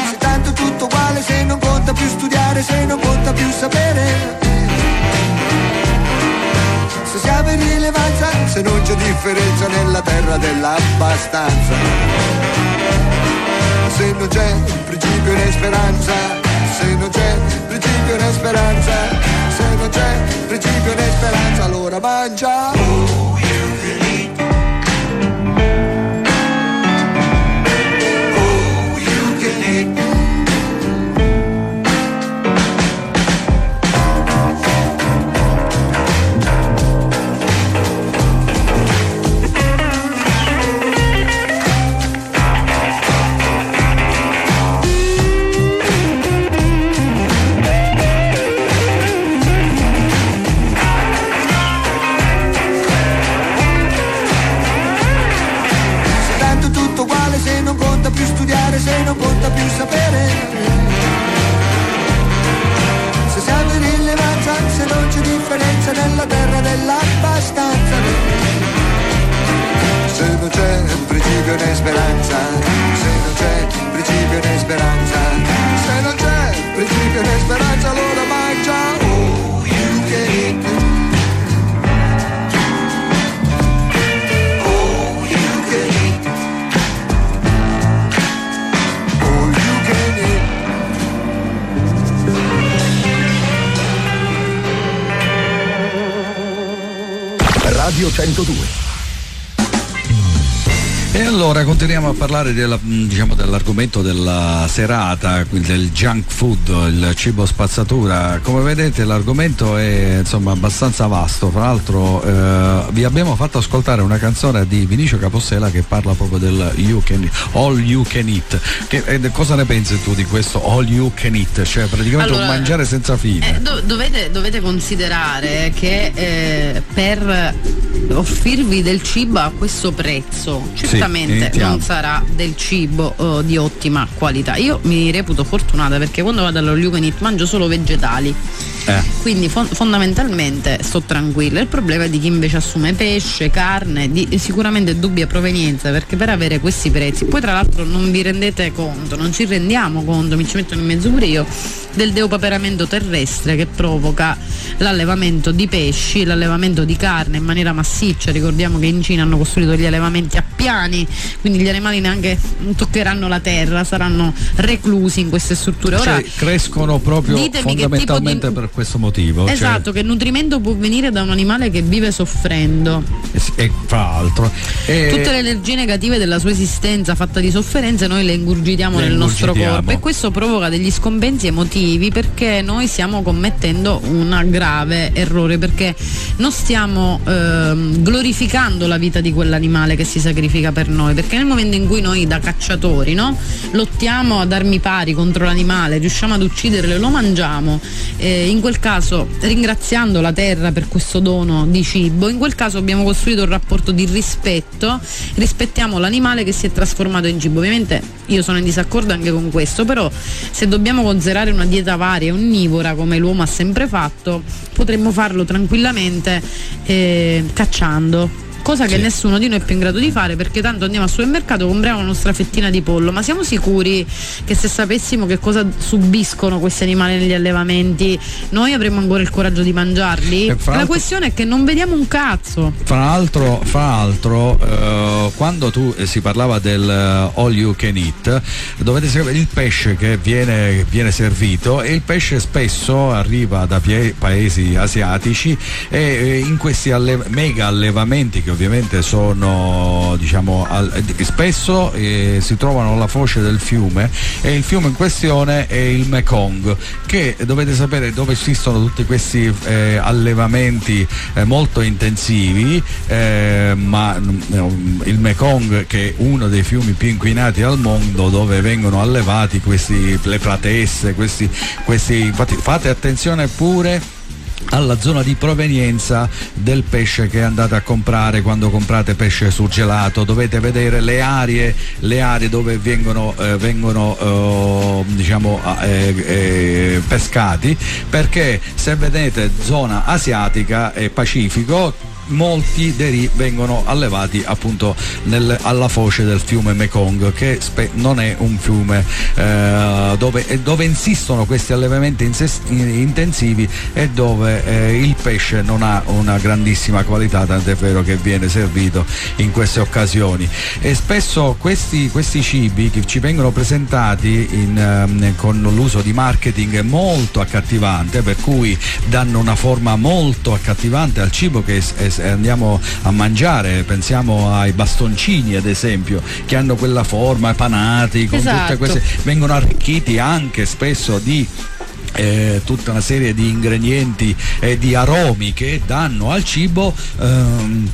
Se tanto è tutto uguale, se non conta più studiare, se non conta più sapere. Se siamo in rilevanza, se non c'è differenza nella terra dell'abbastanza. Se non c'è principio né speranza, se non c'è principio né speranza, se non c'è principio né speranza, allora mangia. Se nella terra dell'abbastanza. Se non c'è principio né speranza, se non c'è principio né speranza, se non c'è principio né speranza, allora mangia. Radio 102. E allora continuiamo a parlare della, mh, diciamo, dell'argomento della serata, quindi del junk food, il cibo spazzatura. Come vedete l'argomento è insomma abbastanza vasto, fra l'altro eh, vi abbiamo fatto ascoltare una canzone di Vinicio Capossela che parla proprio del you can, all you can eat. Che, eh, cosa ne pensi tu di questo all you can eat? Cioè praticamente Allora, un mangiare senza fine. Eh, do- dovete, dovete considerare che eh, per offrirvi del cibo a questo prezzo Sì, certamente iniziamo. non sarà del cibo eh, di ottima qualità. Io mi reputo fortunata perché quando vado allo You Can Eat mangio solo vegetali. Eh. Quindi fon- fondamentalmente sto tranquilla. Il problema è di chi invece assume pesce, carne, di sicuramente dubbia provenienza, perché per avere questi prezzi, poi tra l'altro non vi rendete conto, non ci rendiamo conto, mi ci metto in mezzo pure io, del deopaperamento terrestre che provoca l'allevamento di pesci, l'allevamento di carne in maniera massiccia. Ricordiamo che in Cina hanno costruito gli allevamenti a piani, quindi gli animali neanche toccheranno la terra, saranno reclusi in queste strutture. Ora, Cioè, crescono proprio tipo di, fondamentalmente per questo motivo. cioè- Esatto, che il nutrimento può venire da un animale che vive soffrendo. e, fra l'altro. e- Tutte le energie negative della sua esistenza fatta di sofferenze noi le ingurgitiamo Le nel nostro ingurgitiamo. corpo e questo provoca degli scompensi emotivi perché noi stiamo commettendo un grave errore perché non stiamo ehm, glorificando la vita di quell'animale che si sacrifica per noi perché nel momento in cui noi da cacciatori no, lottiamo ad armi pari contro l'animale riusciamo ad ucciderlo e lo mangiamo eh, in quel caso ringraziando la terra per questo dono di cibo in quel caso abbiamo costruito un rapporto di rispetto rispettiamo l'animale che si è trasformato in cibo. Ovviamente io sono in disaccordo anche con questo però se dobbiamo considerare una dieta varia e onnivora come l'uomo ha sempre fatto potremmo farlo tranquillamente eh, cacciando cosa che Sì. nessuno di noi è più in grado di fare perché tanto andiamo al supermercato compriamo la nostra fettina di pollo. Ma siamo sicuri che se sapessimo che cosa subiscono questi animali negli allevamenti noi avremmo ancora il coraggio di mangiarli? La questione è che non vediamo un cazzo. Fra l'altro, fra l'altro, eh, quando tu eh, si parlava del eh, all you can eat, dovete sapere il pesce che viene, viene servito e il pesce spesso arriva da pie- paesi asiatici e eh, in questi alle- mega allevamenti che ovviamente sono diciamo al- eh, spesso eh, si trovano alla foce del fiume e il fiume in questione è il Mekong che dovete sapere dove esistono tutti questi eh, allevamenti eh, molto intensivi eh, ma mm, il Mekong che è uno dei fiumi più inquinati al mondo dove vengono allevati questi le platesse questi, questi infatti fate attenzione pure alla zona di provenienza del pesce che andate a comprare quando comprate pesce surgelato dovete vedere le aree, le aree dove vengono, eh, vengono eh, diciamo, eh, eh, pescati perché se vedete zona asiatica e pacifico molti deri vengono allevati appunto nel- alla foce del fiume Mekong che spe- non è un fiume eh, dove, dove insistono questi allevamenti inses- in- intensivi e dove eh, il pesce non ha una grandissima qualità tant'è vero che viene servito in queste occasioni. E spesso questi, questi cibi che ci vengono presentati in, ehm, con l'uso di marketing molto accattivante per cui danno una forma molto accattivante al cibo che es- es- andiamo a mangiare pensiamo ai bastoncini ad esempio che hanno quella forma panati con tutte Esatto. queste vengono arricchiti anche spesso di eh, tutta una serie di ingredienti e di aromi che danno al cibo ehm,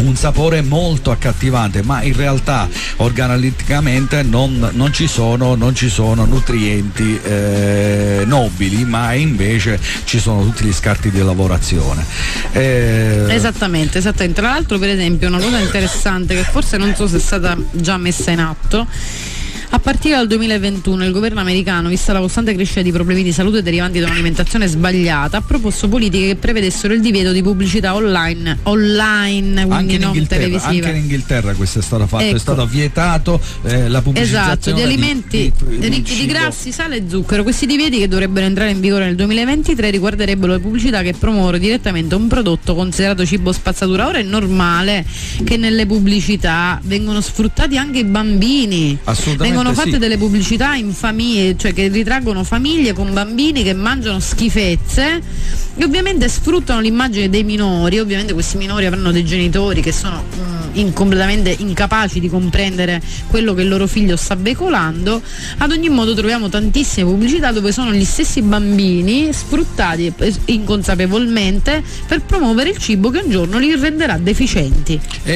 un sapore molto accattivante, ma in realtà organoletticamente non, non ci, sono, non ci sono nutrienti eh, nobili, ma invece ci sono tutti gli scarti di lavorazione. Eh, Esattamente, esattamente. Tra l'altro, per esempio, una cosa interessante che forse non so se è stata già messa in atto. A partire dal 2021 il governo americano, vista la costante crescita di problemi di salute derivanti da un'alimentazione sbagliata, ha proposto politiche che prevedessero il divieto di pubblicità online, online quindi non televisiva. anche in Inghilterra questo è stato fatto, Ecco. è stato vietato eh, la pubblicizzazione Esatto, di alimenti di- di ricchi di grassi, sale e zucchero. Questi divieti che dovrebbero entrare in vigore nel 2023 riguarderebbero le pubblicità che promuovono direttamente un prodotto considerato cibo spazzatura. Ora è normale che nelle pubblicità vengono sfruttati anche i bambini. Assolutamente Vengono fatte sì. delle pubblicità in famiglie, cioè che ritraggono famiglie con bambini che mangiano schifezze e ovviamente sfruttano l'immagine dei minori. Ovviamente questi minori avranno dei genitori che sono mm, in- completamente incapaci di comprendere quello che il loro figlio sta veicolando. Ad ogni modo troviamo tantissime pubblicità dove sono gli stessi bambini sfruttati inconsapevolmente per promuovere il cibo che un giorno li renderà deficienti. E,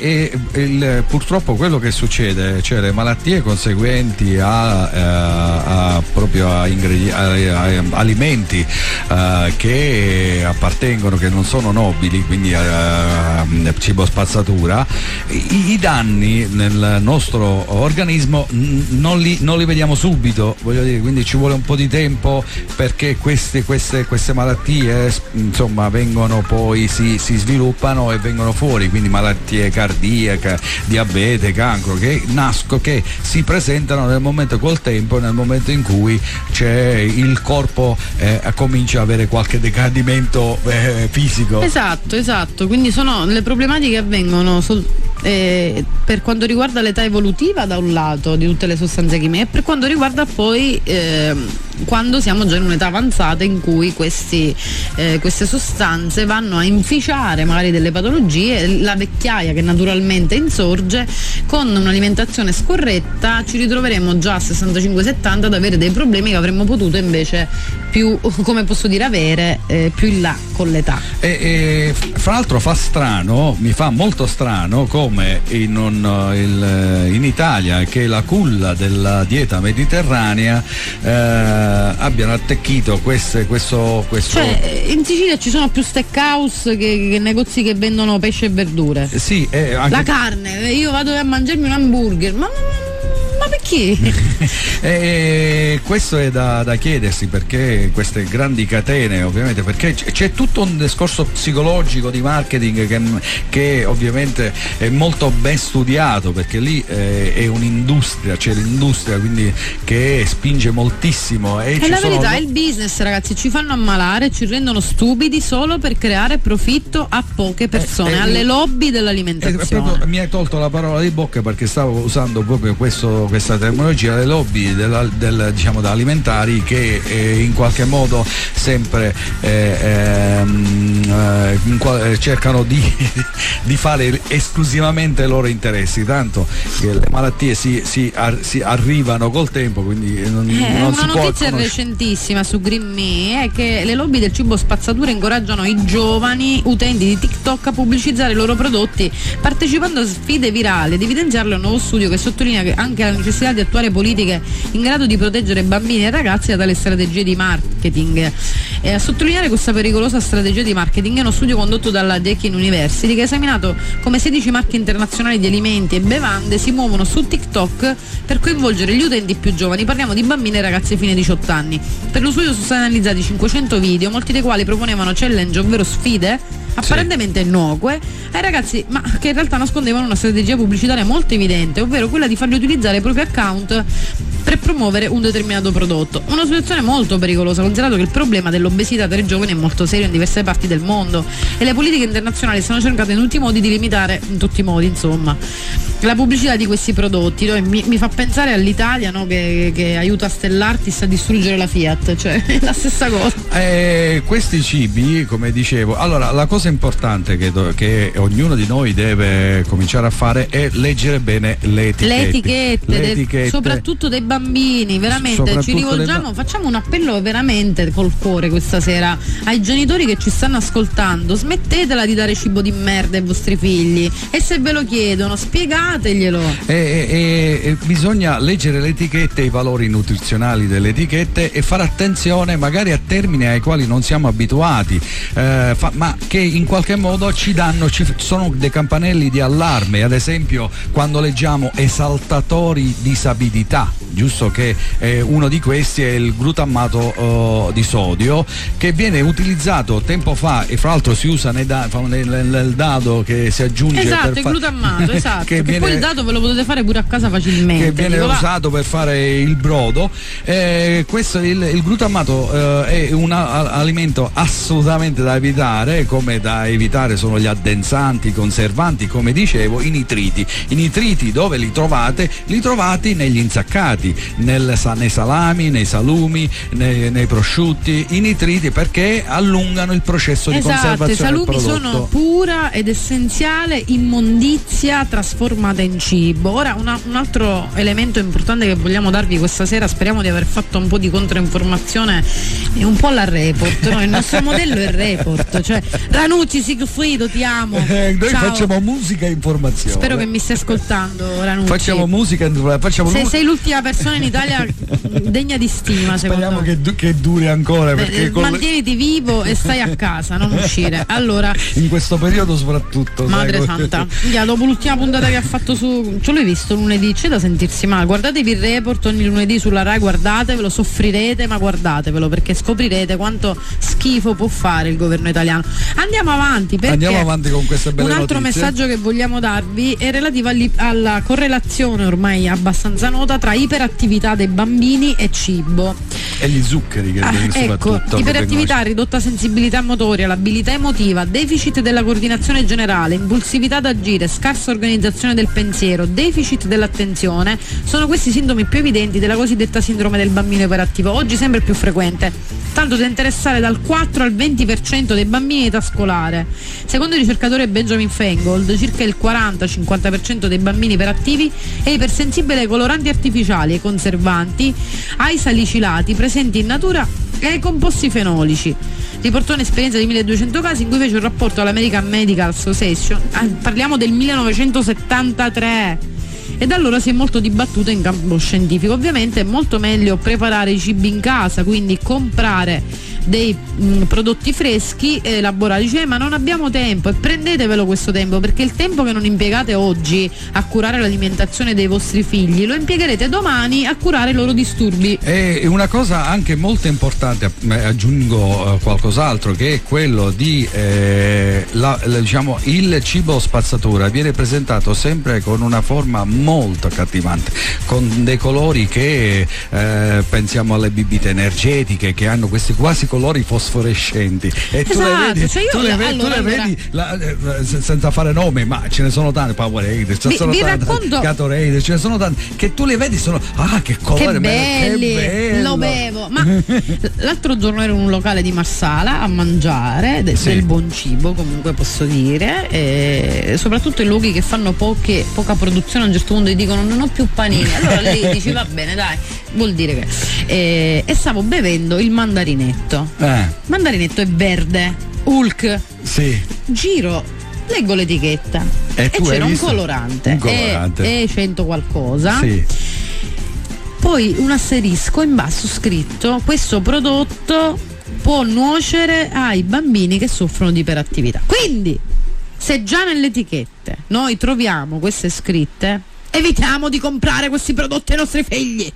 e- e il- purtroppo quello che succede, cioè le malattie conseguenti a, eh, a a, a- a- alimenti eh, che appartengono, che non sono nobili, quindi eh, cibo spazzatura, i, i danni nel nostro organismo non li, non li vediamo subito, voglio dire, quindi ci vuole un po' di tempo perché queste, queste, queste malattie insomma vengono poi si, si sviluppano e vengono fuori, quindi malattie cardiache, diabete, cancro, che nascono, che si presentano nel momento col tempo, nel momento in cui il corpo eh, comincia a avere qualche decadimento eh, fisico. Esatto, esatto, quindi sono le problematiche avvengono sono sol- eh, per quanto riguarda l'età evolutiva da un lato di tutte le sostanze chimiche e per quanto riguarda poi ehm, quando siamo già in un'età avanzata in cui questi, eh, queste sostanze vanno a inficiare magari delle patologie, la vecchiaia che naturalmente insorge, con un'alimentazione scorretta ci ritroveremo già a 65-70 ad avere dei problemi che avremmo potuto invece più, come posso dire, avere eh, più in là con l'età. E, e, fra l'altro fa strano, mi fa molto strano come in, un, eh, il- in Italia che la culla della dieta mediterranea eh, abbiano attecchito queste, questo, questo Cioè, in Sicilia ci sono più steakhouse che, che negozi che vendono pesce e verdure. sì, eh, anche- La carne, io vado a mangiarmi un hamburger, ma, ma- ma perché? E questo è da, da chiedersi perché queste grandi catene, ovviamente, perché c'è tutto un discorso psicologico di marketing che, che ovviamente è molto ben studiato perché lì eh, è un'industria, c'è l'industria quindi che spinge moltissimo e È la sono verità, è il business ragazzi, ci fanno ammalare, ci rendono stupidi solo per creare profitto a poche persone, eh, alle eh, lobby Eh, dell'alimentazione. proprio mi hai tolto la parola di bocca perché stavo usando proprio questo- questa terminologia, le lobby della- del, diciamo, da alimentari che eh, in qualche modo sempre eh, ehm, eh, eh, cercano di, di fare esclusivamente i loro interessi, tanto che le malattie si, si ar- si arrivano col tempo, quindi non, Eh, non una si può notizia conoscere. recentissima su Green Me è che le lobby del cibo spazzatura incoraggiano i giovani utenti di TikTok a pubblicizzare i loro prodotti partecipando a sfide virali ed evidenziarlo un nuovo studio che sottolinea che anche la necessità di attuare politiche in grado di proteggere bambini e ragazzi da tale strategie di marketing. E a sottolineare questa pericolosa strategia di marketing è uno studio condotto dalla Deakin University che ha esaminato come 16 marche internazionali di alimenti e bevande si muovono su TikTok per coinvolgere gli utenti più giovani. Parliamo di bambini e ragazzi fino ai 18 anni. Per lo studio sono stati analizzati 500 video, molti dei quali proponevano challenge, ovvero sfide apparentemente innocue ai ragazzi, ma che in realtà nascondevano una strategia pubblicitaria molto evidente, ovvero quella di farli utilizzare i propri account per promuovere un determinato prodotto. Una situazione molto pericolosa, considerato che il problema dell'obesità tra i giovani è molto serio in diverse parti del mondo e le politiche internazionali stanno cercando in tutti i modi di limitare, in tutti i modi insomma, la pubblicità di questi prodotti. No? Mi, mi fa pensare all'Italia no? che, che aiuta Stellartis a distruggere la Fiat, cioè è la stessa cosa. Eh, questi cibi, come dicevo, allora la cosa importante che, che ognuno di noi deve cominciare a fare è leggere bene le etichette. Le etichette, Le del- etichette. soprattutto dei bambini, veramente ci rivolgiamo, facciamo un appello veramente col cuore questa sera ai genitori che ci stanno ascoltando, smettetela di dare cibo di merda ai vostri figli e se ve lo chiedono spiegateglielo. E, e- e bisogna leggere le etichette, i valori nutrizionali delle etichette e fare attenzione magari a termini ai quali non siamo abituati, eh, fa- ma che in qualche modo ci danno, ci sono dei campanelli di allarme, ad esempio quando leggiamo esaltatori di sapidità, giusto che eh, uno di questi è il glutammato eh, di sodio che viene utilizzato tempo fa e fra l'altro si usa nei da- fa- nel, nel dado che si aggiunge Esatto, per il fa- glutammato, esatto. che viene- poi il dato ve lo potete fare pure a casa facilmente. che viene Dico, va. usato per fare il brodo. Eh, questo, il, il glutamato eh, è un a- alimento assolutamente da evitare, come da evitare sono gli addensanti, i conservanti, come dicevo, i nitriti. I nitriti dove li trovate? Li trovate negli insaccati, nel nei salami, nei salumi, nei, nei prosciutti, i nitriti perché allungano il processo di Esatto, i conservazione del salumi prodotto. sono pura ed essenziale immondizia trasformata in cibo. Ora una- un altro elemento importante che vogliamo darvi questa sera, speriamo di aver fatto un po' di controinformazione, è un po' la report, no? il nostro modello è il report, cioè Ranucci Sigfrido ti amo. Eh, noi Ciao. facciamo musica e informazione. Spero che mi stia ascoltando Ranucci. Facciamo musica e facciamo Se sei l'ultima persona in Italia degna di stima, Speriamo che, du- che duri ancora Beh, perché con le- mantieniti vivo e stai a casa, non uscire. Allora, in questo periodo soprattutto. Madre santa, Minchia, dopo l'ultima puntata che ha fatto su. Ce l'hai visto lunedì? C'è da sentirsi male. Guardatevi il report ogni lunedì sulla Rai, guardatevelo, soffrirete, ma guardatevelo perché scoprirete quanto schifo può fare il governo italiano. Andiamo avanti perché Andiamo avanti con queste belle un altro notizie. messaggio che vogliamo darvi è relativo alla correlazione ormai abbastanza nota tra iperattività dei bambini e cibo. E gli zuccheri che Ah, ecco, iperattività, ridotta sensibilità motoria, l'abilità emotiva, deficit della coordinazione generale, impulsività d'agire, scarsa organizzazione del pensiero, deficit dell'attenzione, sono questi sintomi più evidenti della cosiddetta sindrome del bambino iperattivo, oggi sempre più frequente, tanto da interessare dal 4 al 20% dei bambini in età scolare. Secondo il ricercatore Benjamin Feingold, circa il 40-50% dei bambini iperattivi è ipersensibile ai coloranti artificiali, ai conservanti, ai salicilati presenti in natura e ai composti fenolici. Riportò un'esperienza di 1200 casi in cui fece un rapporto all'American Medical Association, ah, parliamo del 1973 e da allora si è molto dibattuto in campo scientifico. Ovviamente è molto meglio preparare i cibi in casa, quindi comprare dei mh, prodotti freschi elaborati. Dice, "Eh, ma non abbiamo tempo e prendetevelo questo tempo perché il tempo che non impiegate oggi a curare l'alimentazione dei vostri figli lo impiegherete domani a curare i loro disturbi. E una cosa anche molto importante, eh, aggiungo eh, qualcos'altro, che è quello di eh, la- la- diciamo, il cibo spazzatura viene presentato sempre con una forma molto accattivante, con dei colori che eh, pensiamo alle bibite energetiche che hanno questi quasi colori fosforescenti. E tu le Esatto, vedi, cioè io- tu le vedi, tu allora, le allora- vedi la- eh, se- senza fare nomi, ma ce ne sono tante, Powerade, ce ne sono vi tante, racconto- Gatorade, ce ne sono tante, che tu le vedi sono, ah che colore Che belli, che lo bevo. Ma l'altro giorno ero in un locale di Marsala a mangiare de- Sì. del buon cibo, comunque posso dire, e soprattutto in luoghi che fanno poche- poca produzione a un certo punto gli dicono non ho più panini. Allora lì dici va bene, dai, vuol dire che. E, e stavo bevendo il mandarinetto. Eh, mandarinetto è verde, Hulk. sì. Giro, leggo l'etichetta E e, c'era un colorante, Un colorante. E, e 100 qualcosa. Sì. Poi un asterisco in basso scritto questo prodotto può nuocere ai bambini che soffrono di iperattività. Quindi, se già nelle etichette noi troviamo queste scritte, evitiamo di comprare questi prodotti ai nostri figli.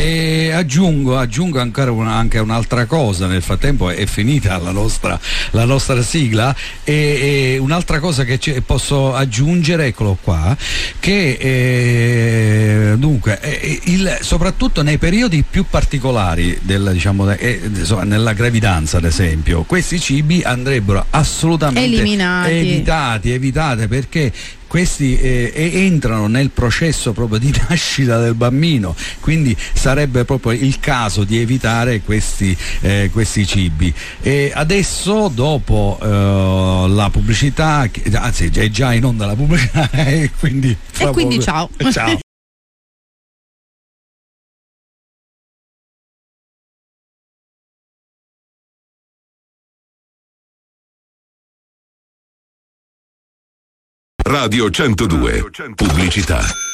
E aggiungo, aggiungo ancora una- anche un'altra cosa, nel frattempo è finita la nostra, la nostra sigla e, e un'altra cosa che ci- posso aggiungere, eccolo qua, che eh, dunque, eh, il- soprattutto nei periodi più particolari, del, diciamo, eh, insomma, nella gravidanza ad esempio, questi cibi andrebbero assolutamente Eliminati. evitati, evitate perché questi eh, entrano nel processo proprio di nascita del bambino, quindi sarebbe proprio il caso di evitare questi, eh, questi cibi. E adesso, dopo eh, la pubblicità, anzi è già in onda la pubblicità, e quindi, E quindi poco- ciao. ciao. Radio 102. Pubblicità.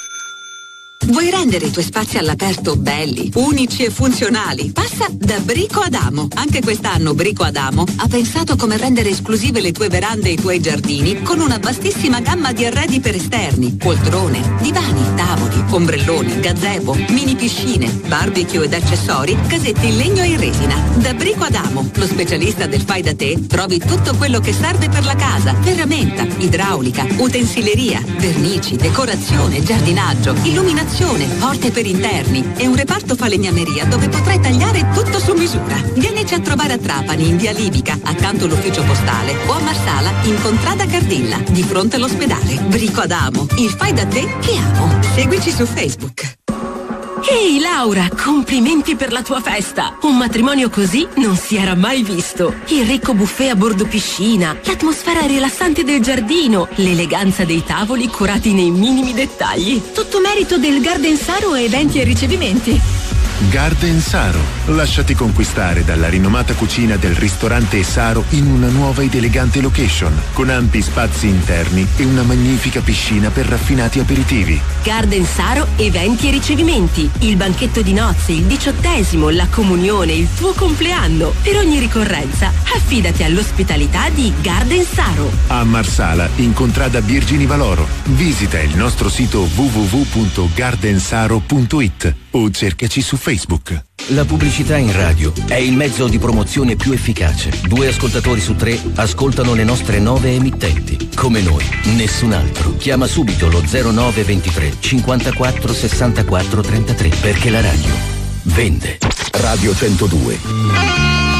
Vuoi rendere i tuoi spazi all'aperto belli, unici e funzionali? Passa da Brico Adamo. Anche quest'anno Brico Adamo ha pensato come rendere esclusive le tue verande e i tuoi giardini con una vastissima gamma di arredi per esterni, poltrone, divani, tavoli, ombrelloni, gazebo, mini piscine, barbecue ed accessori, casetti in legno e in resina. Da Brico Adamo, lo specialista del fai da te, trovi tutto quello che serve per la casa, ferramenta, idraulica, utensileria, vernici, decorazione, giardinaggio, illuminazione, porte per interni e un reparto falegnameria dove potrai tagliare tutto su misura. Vienici a trovare a Trapani, in via Libica, accanto all'ufficio postale o a Marsala, in contrada Cardilla, di fronte all'ospedale. Brico Adamo, il fai da te che amo. Seguici su Facebook. Ehi Laura, complimenti per la tua festa! Un matrimonio così non si era mai visto. Il ricco buffet a bordo piscina, l'atmosfera rilassante del giardino, l'eleganza dei tavoli curati nei minimi dettagli. Tutto merito del Garden Saro Eventi e Ricevimenti. Garden Saro. Lasciati conquistare dalla rinomata cucina del ristorante Saro in una nuova ed elegante location, con ampi spazi interni e una magnifica piscina per raffinati aperitivi. Garden Saro, eventi e ricevimenti. Il banchetto di nozze, il diciottesimo, la comunione, il tuo compleanno. Per ogni ricorrenza, affidati all'ospitalità di Garden Saro. A Marsala, in contrada Virgini Valoro. Visita il nostro sito www.gardensaro.it o cercaci su Facebook. La pubblicità in radio è il mezzo di promozione più efficace. Due ascoltatori su tre ascoltano le nostre nove emittenti. Come noi, nessun altro. Chiama subito lo 0923 54 64 33 perché la radio vende. Radio 102.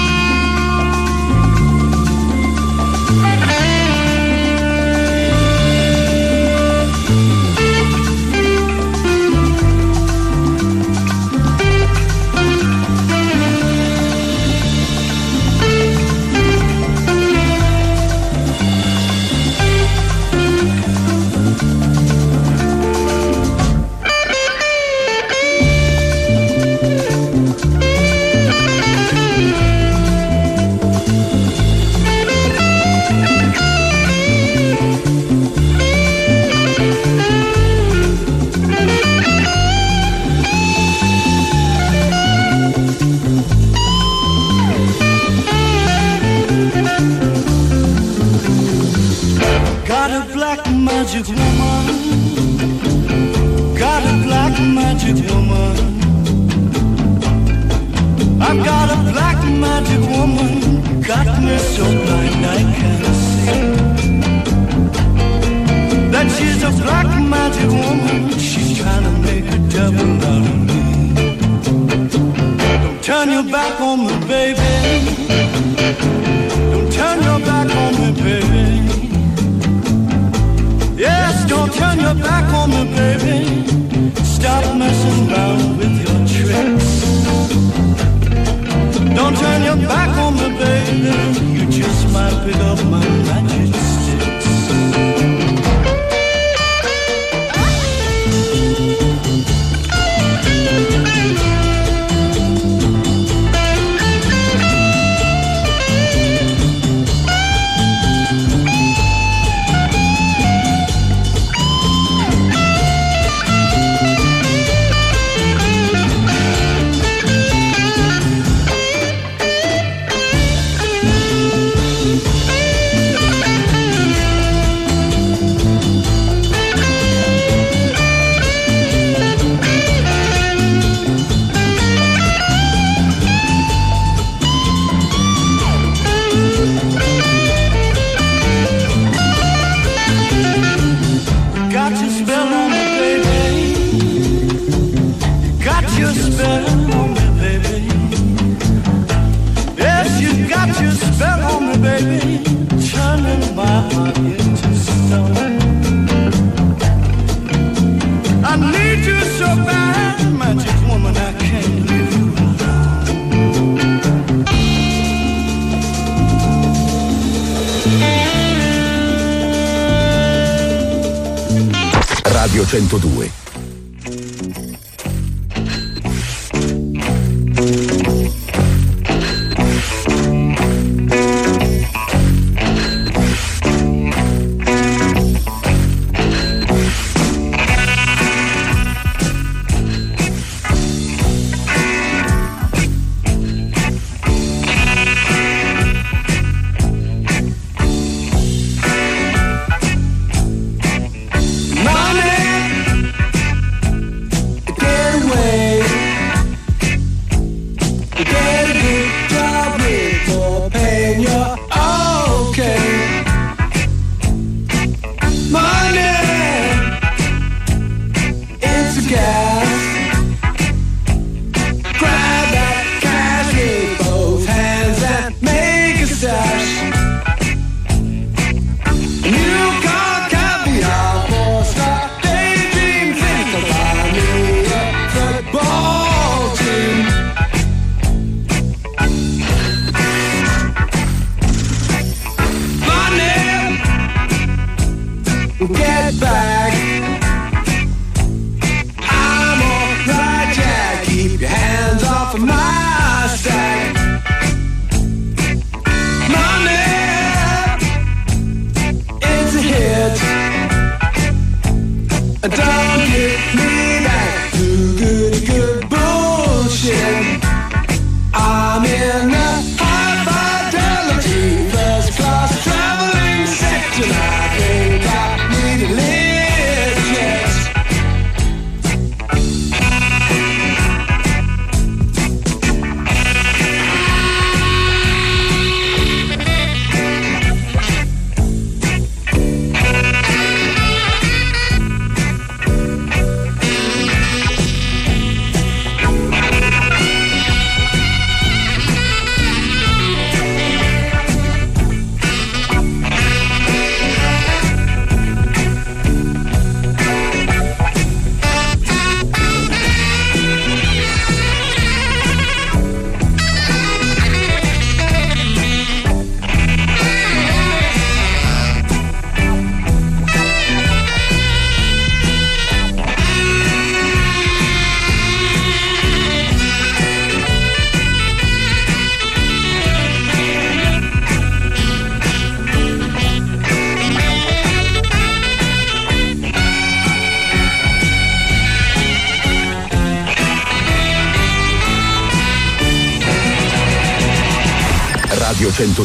102.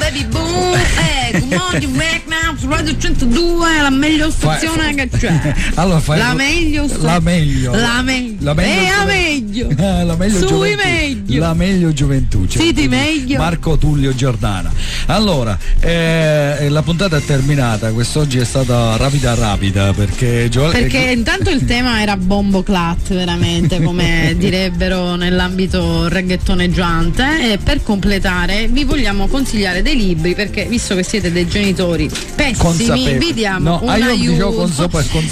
Baby boom, eh, good morning, now su Radio 102, la meglio stazione che c'è. Allora fai La meglio sta- la meglio La meglio. La meglio Eh, la meglio. Eh, la meglio Sui gioventù. meglio. La meglio gioventù. cioè, Siti meglio. Marco Tullio Giordana. Allora, eh, la puntata è terminata, quest'oggi è stata rapida rapida perché Gio- Perché eh, intanto il tema era bombo clat, veramente, come direbbero nell'ambito reggaetoneggiante. E per completare vi vogliamo consigliare dei libri, perché visto che siete dei genitori pessimi, Consapevoli. vi diamo No, un ah, aiuto.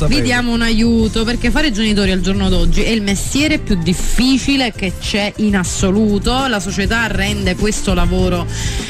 vi diamo un aiuto, perché fare genitori al giorno d'oggi è il mestiere più difficile che c'è in assoluto. La società rende questo lavoro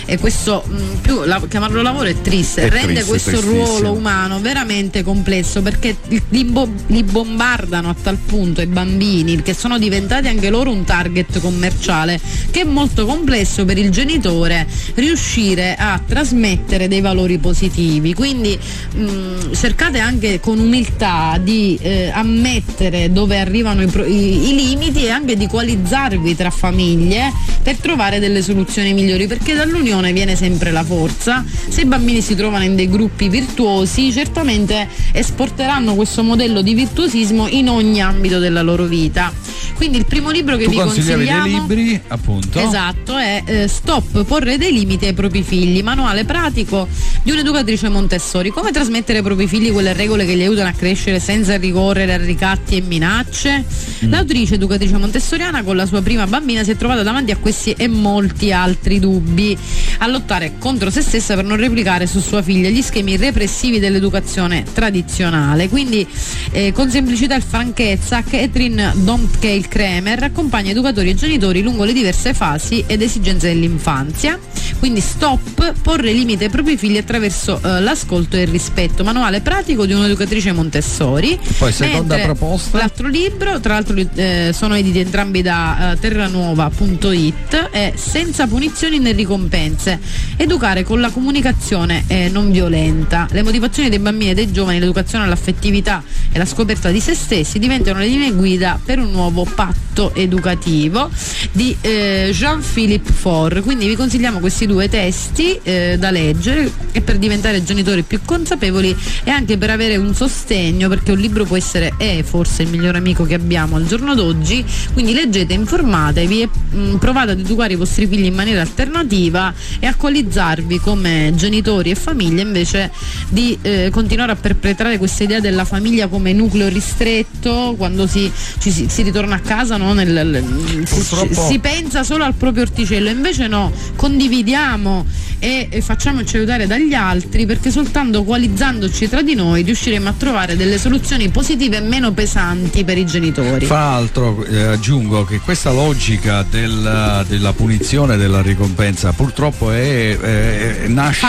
e questo mh, più la- chiamarlo lavoro è triste, È rende triste, questo ruolo umano veramente complesso perché li, bo- li bombardano a tal punto i bambini che sono diventati anche loro un target commerciale che è molto complesso per il genitore riuscire a trasmettere dei valori positivi quindi mh, cercate anche con umiltà di eh, ammettere dove arrivano i, i- i limiti e anche di coalizzarvi tra famiglie per trovare delle soluzioni migliori perché dall'unione viene sempre la forza se i bambini si trovano in dei gruppi virtuosi certamente esporteranno questo modello di virtuosismo in ogni ambito della loro vita quindi il primo libro che tu vi consigliavi dei consigliamo libri, appunto. Esatto, è eh, Stop, porre dei limiti ai propri figli, manuale pratico di un'educatrice Montessori. Come trasmettere ai propri figli quelle regole che li aiutano a crescere senza ricorrere a ricatti e minacce? Mm. L'autrice educatrice montessoriana con la sua prima bambina si è trovata davanti a questi e molti altri dubbi, a lottare contro se stessa per non replicare su sua figlia gli schemi repressivi dell'educazione tradizionale. Quindi eh, con semplicità e franchezza Catherine Domkeil Kremer accompagna educatori e genitori lungo le diverse fasi ed esigenze dell'infanzia. Quindi stop, porre limite ai propri figli attraverso eh, l'ascolto e il rispetto. Manuale pratico di un'educatrice Montessori. Poi seconda proposta. L'altro libro, tra l'altro eh, sono editi entrambi da eh, terranuova.it, è Senza punizioni né ricompense. Educare con la comunicazione eh, non violenta. Le motivazioni dei bambini e dei giovani, l'educazione all'affettività e la scoperta di se stessi diventano le linee guida per un nuovo patto educativo di eh, Jean-Philippe Faure. Quindi vi consigliamo questi due testi eh, da leggere e per diventare genitori più consapevoli e anche per avere un sostegno perché un libro può essere è forse il miglior amico che abbiamo al giorno d'oggi quindi leggete informatevi e mh, provate ad educare i vostri figli in maniera alternativa e a coalizzarvi come genitori e famiglia invece di eh, continuare a perpetrare questa idea della famiglia come nucleo ristretto quando si, ci si, si ritorna a casa no? Nel- nel- si, Purtroppo- si pensa solo al proprio orticello invece no condividiamo e, e facciamoci aiutare dagli altri perché soltanto coalizzandoci tra di noi riusciremo a trovare delle soluzioni positive e meno pesanti per i genitori. Fra l'altro eh, aggiungo che questa logica del- della punizione e della ricompensa purtroppo è, è- nasce,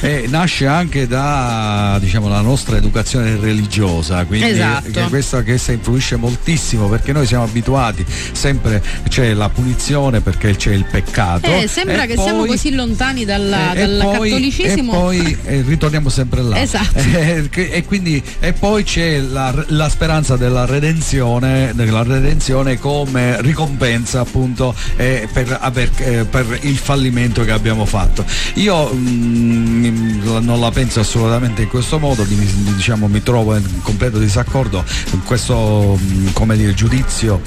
è- nasce anche da diciamo, la nostra educazione religiosa, quindi Esatto. che questa, questa influisce moltissimo perché noi siamo abituati sempre c'è la punizione perché c'è il peccato. Eh, sembra che siamo poi- così lontani dalla- e- e dal poi- cattolicesimo. E poi eh, ritorniamo sempre là. Esatto. Eh, e, quindi, e poi c'è la, la speranza della redenzione, della redenzione come ricompensa appunto eh, per, aver- eh, per il fallimento che abbiamo fatto. Io mm, non la penso assolutamente in questo modo, diciamo, mi trovo in completo disaccordo con questo mm, come dire, giudizio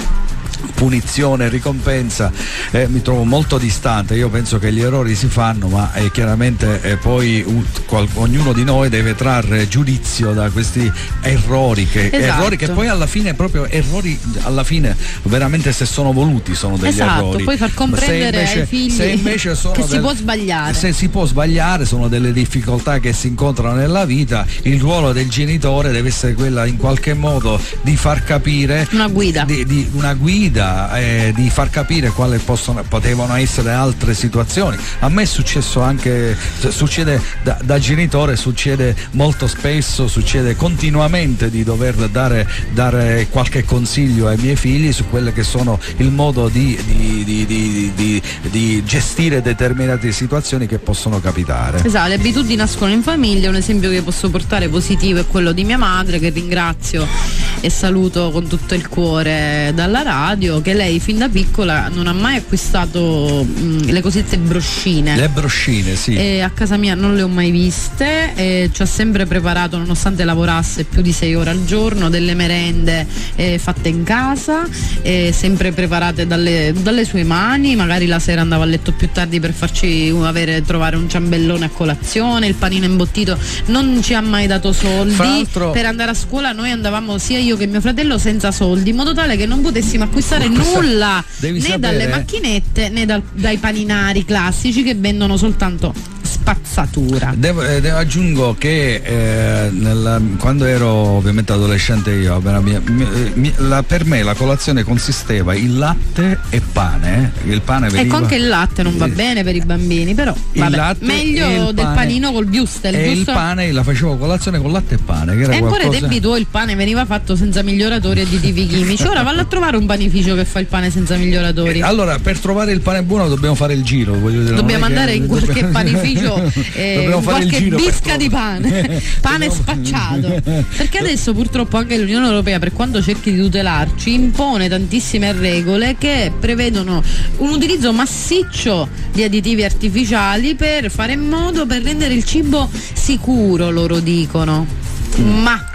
punizione, ricompensa, eh, mi trovo molto distante. Io penso che gli errori si fanno, ma eh, chiaramente eh, poi u- qual- ognuno di noi deve trarre giudizio da questi errori che, Esatto. errori che poi alla fine proprio errori alla fine veramente se sono voluti sono degli Esatto, errori. poi far comprendere invece, ai figli che si del- può sbagliare. Se si può sbagliare, sono delle difficoltà che si incontrano nella vita, il ruolo del genitore deve essere quella in qualche modo di far capire Una guida. di, di una guida, eh, di far capire quali possono, potevano essere altre situazioni. A me è successo anche, succede da, da genitore, succede molto spesso, succede continuamente di dover dare, dare qualche consiglio ai miei figli su quelle che sono il modo di- di- di- di gestire determinate situazioni che possono capitare. Esatto, le abitudini nascono in famiglia, un esempio che posso portare positivo è quello di mia madre che ringrazio e saluto con tutto il cuore dalla radio che lei fin da piccola non ha mai acquistato mh, le cosiddette broscine. Le broscine, sì. E a casa mia non le ho mai viste, e ci ha sempre preparato, nonostante lavorasse più di sei ore al giorno, delle merende eh, fatte in casa, eh, sempre preparate dalle, dalle sue mani, magari la sera andava a letto più tardi per farci avere, trovare un ciambellone a colazione, il panino imbottito, non ci ha mai dato soldi per andare a scuola, noi andavamo sia io che mio fratello senza soldi, in modo tale che non potessimo acquistare Questa- nulla né sapere- dalle macchinette né dal- dai paninari classici che vendono soltanto spazzatura. Devo, eh, devo- aggiungo che eh, nella- quando ero ovviamente adolescente io, mia- mi- mi- la- per me la colazione consisteva in latte e pane. Il pane veniva, Ecco anche il latte non va Eh, bene per i bambini, però vabbè, latte meglio del pane. panino col biustel, e il pane la facevo colazione con latte e pane, che era E ancora qualcosa... tempi tuoi il pane veniva fatto senza miglioratori e additivi chimici. Ora vallo a trovare un panificio che fa il pane senza miglioratori. Allora, per trovare il pane buono dobbiamo fare il giro. voglio dire, Dobbiamo è che- andare in qualche panificio, eh, in fare il qualche bisca di pane, pane spacciato. Perché adesso purtroppo anche l'Unione Europea, per quanto cerchi di tutelarci, impone tantissime regole che prevedono un utilizzo massiccio di additivi artificiali per fare in modo per rendere il cibo sicuro, loro dicono. Ma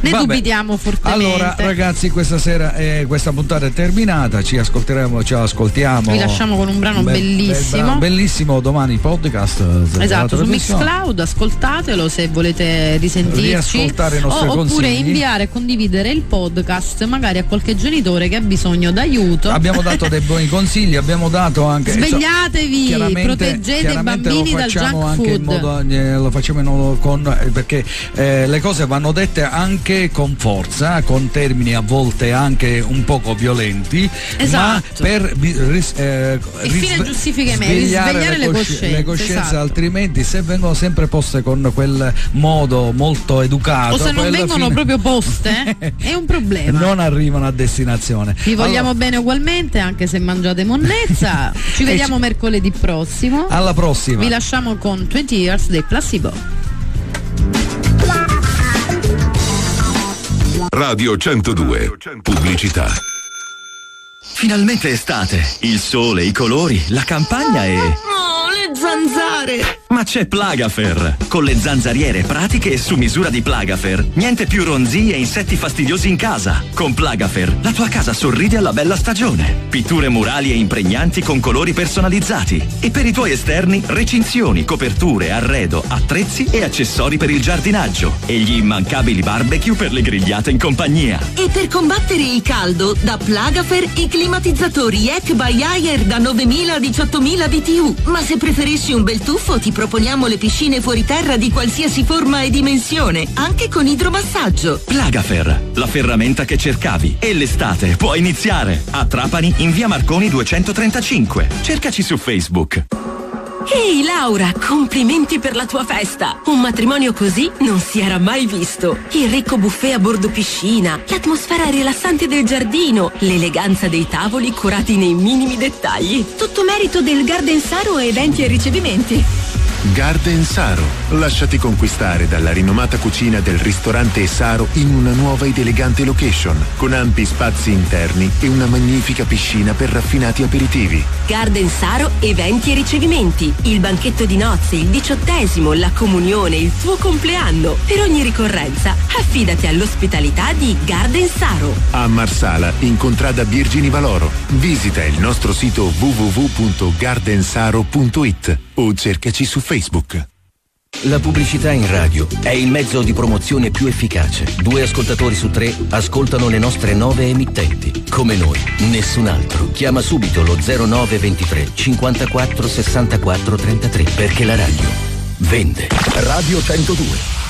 ne Vabbè. dubitiamo fortemente. Allora, ragazzi, questa sera eh, questa puntata è terminata. Ci ascolteremo, ci ascoltiamo. Vi lasciamo con un brano Bel- bellissimo. bel brano, bellissimo domani podcast. eh, Esatto, su. Mixcloud, ascoltatelo se volete risentirci i nostri o, oppure inviare e condividere il podcast magari a qualche genitore che ha bisogno d'aiuto. Abbiamo dato dei buoni consigli, abbiamo dato anche. Svegliatevi, chiaramente- proteggete i bambini dal junk food. modo, eh, lo facciamo in con eh, perché eh, le cose vanno dette anche con forza, con termini a volte anche un poco violenti, Esatto. ma per ris- eh, Il fine risve- giustifica i mezzi, svegliare le coscienze, le coscienze, esatto. altrimenti se vengono sempre poste con quel modo molto educato, o se non vengono fine proprio poste, è un problema. non arrivano a destinazione. Vi vogliamo Allora, bene ugualmente, anche se mangiate monnezza. Ci vediamo mercoledì prossimo. alla prossima. Vi lasciamo con 20 Years dei Placebo. Radio 102. Pubblicità. Finalmente estate, il sole, i colori, la campagna e... Oh, le zanzare! Ma c'è Plagafer! Con le zanzariere pratiche e su misura di Plagafer. Niente più ronzie e insetti fastidiosi in casa. Con Plagafer la tua casa sorride alla bella stagione. Pitture murali e impregnanti con colori personalizzati. E per i tuoi esterni, recinzioni, coperture, arredo, attrezzi e accessori per il giardinaggio. E gli immancabili barbecue per le grigliate in compagnia. E per combattere il caldo, da Plagafer i climatizzatori Eck by Ayer da 9000 a 18000 BTU. Ma se preferisci un bel tuffo, ti proponiamo le piscine fuori terra di qualsiasi forma e dimensione, anche con idromassaggio. Plagafer, la ferramenta che cercavi. E l'estate può iniziare. A Trapani in via Marconi 235. Cercaci su Facebook. Ehi Laura, complimenti per la tua festa! Un matrimonio così non si era mai visto. Il ricco buffet a bordo piscina, l'atmosfera rilassante del giardino, l'eleganza dei tavoli curati nei minimi dettagli. Tutto merito del Garden Saro Eventi e Ricevimenti. Garden Saro. Lasciati conquistare dalla rinomata cucina del ristorante Saro in una nuova ed elegante location, con ampi spazi interni e una magnifica piscina per raffinati aperitivi. Garden Saro, eventi e ricevimenti, il banchetto di nozze, il diciottesimo, la comunione, il tuo compleanno. Per ogni ricorrenza, affidati all'ospitalità di Garden Saro. A Marsala, in contrada Virgini Valoro. Visita il nostro sito www.gardensaro.it o cercaci su Facebook. La pubblicità in radio è il mezzo di promozione più efficace. Due ascoltatori su tre ascoltano le nostre nove emittenti. Come noi, nessun altro. Chiama subito lo 0923 54 64 33 perché la radio vende. Radio 102.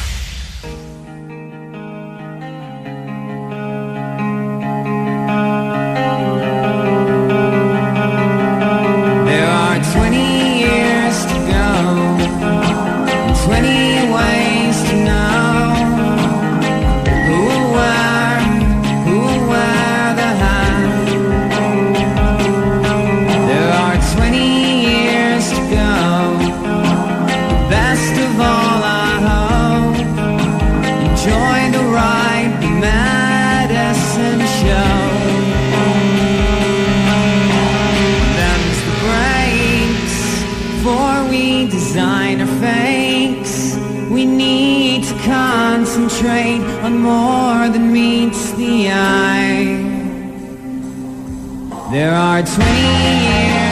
You need to concentrate on more than meets the eye. There are 20 years.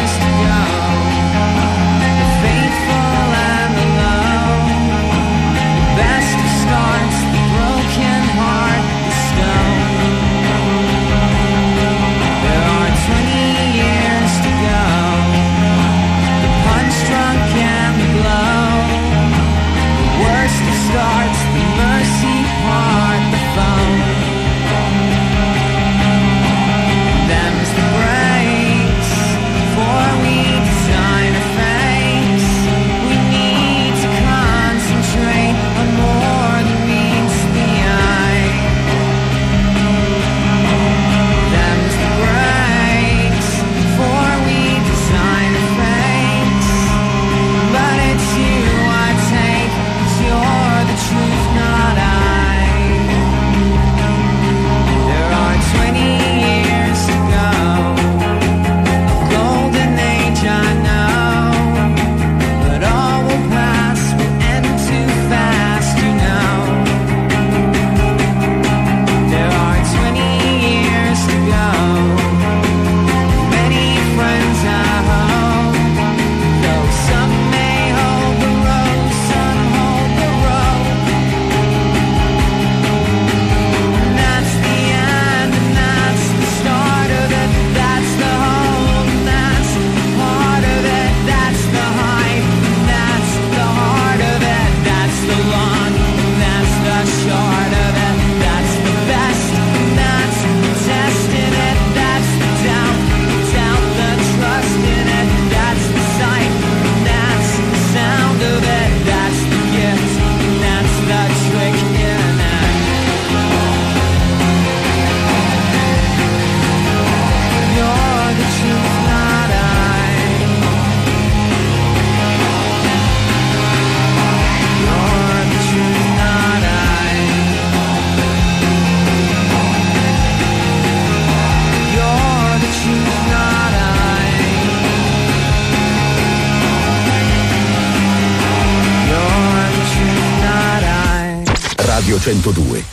102.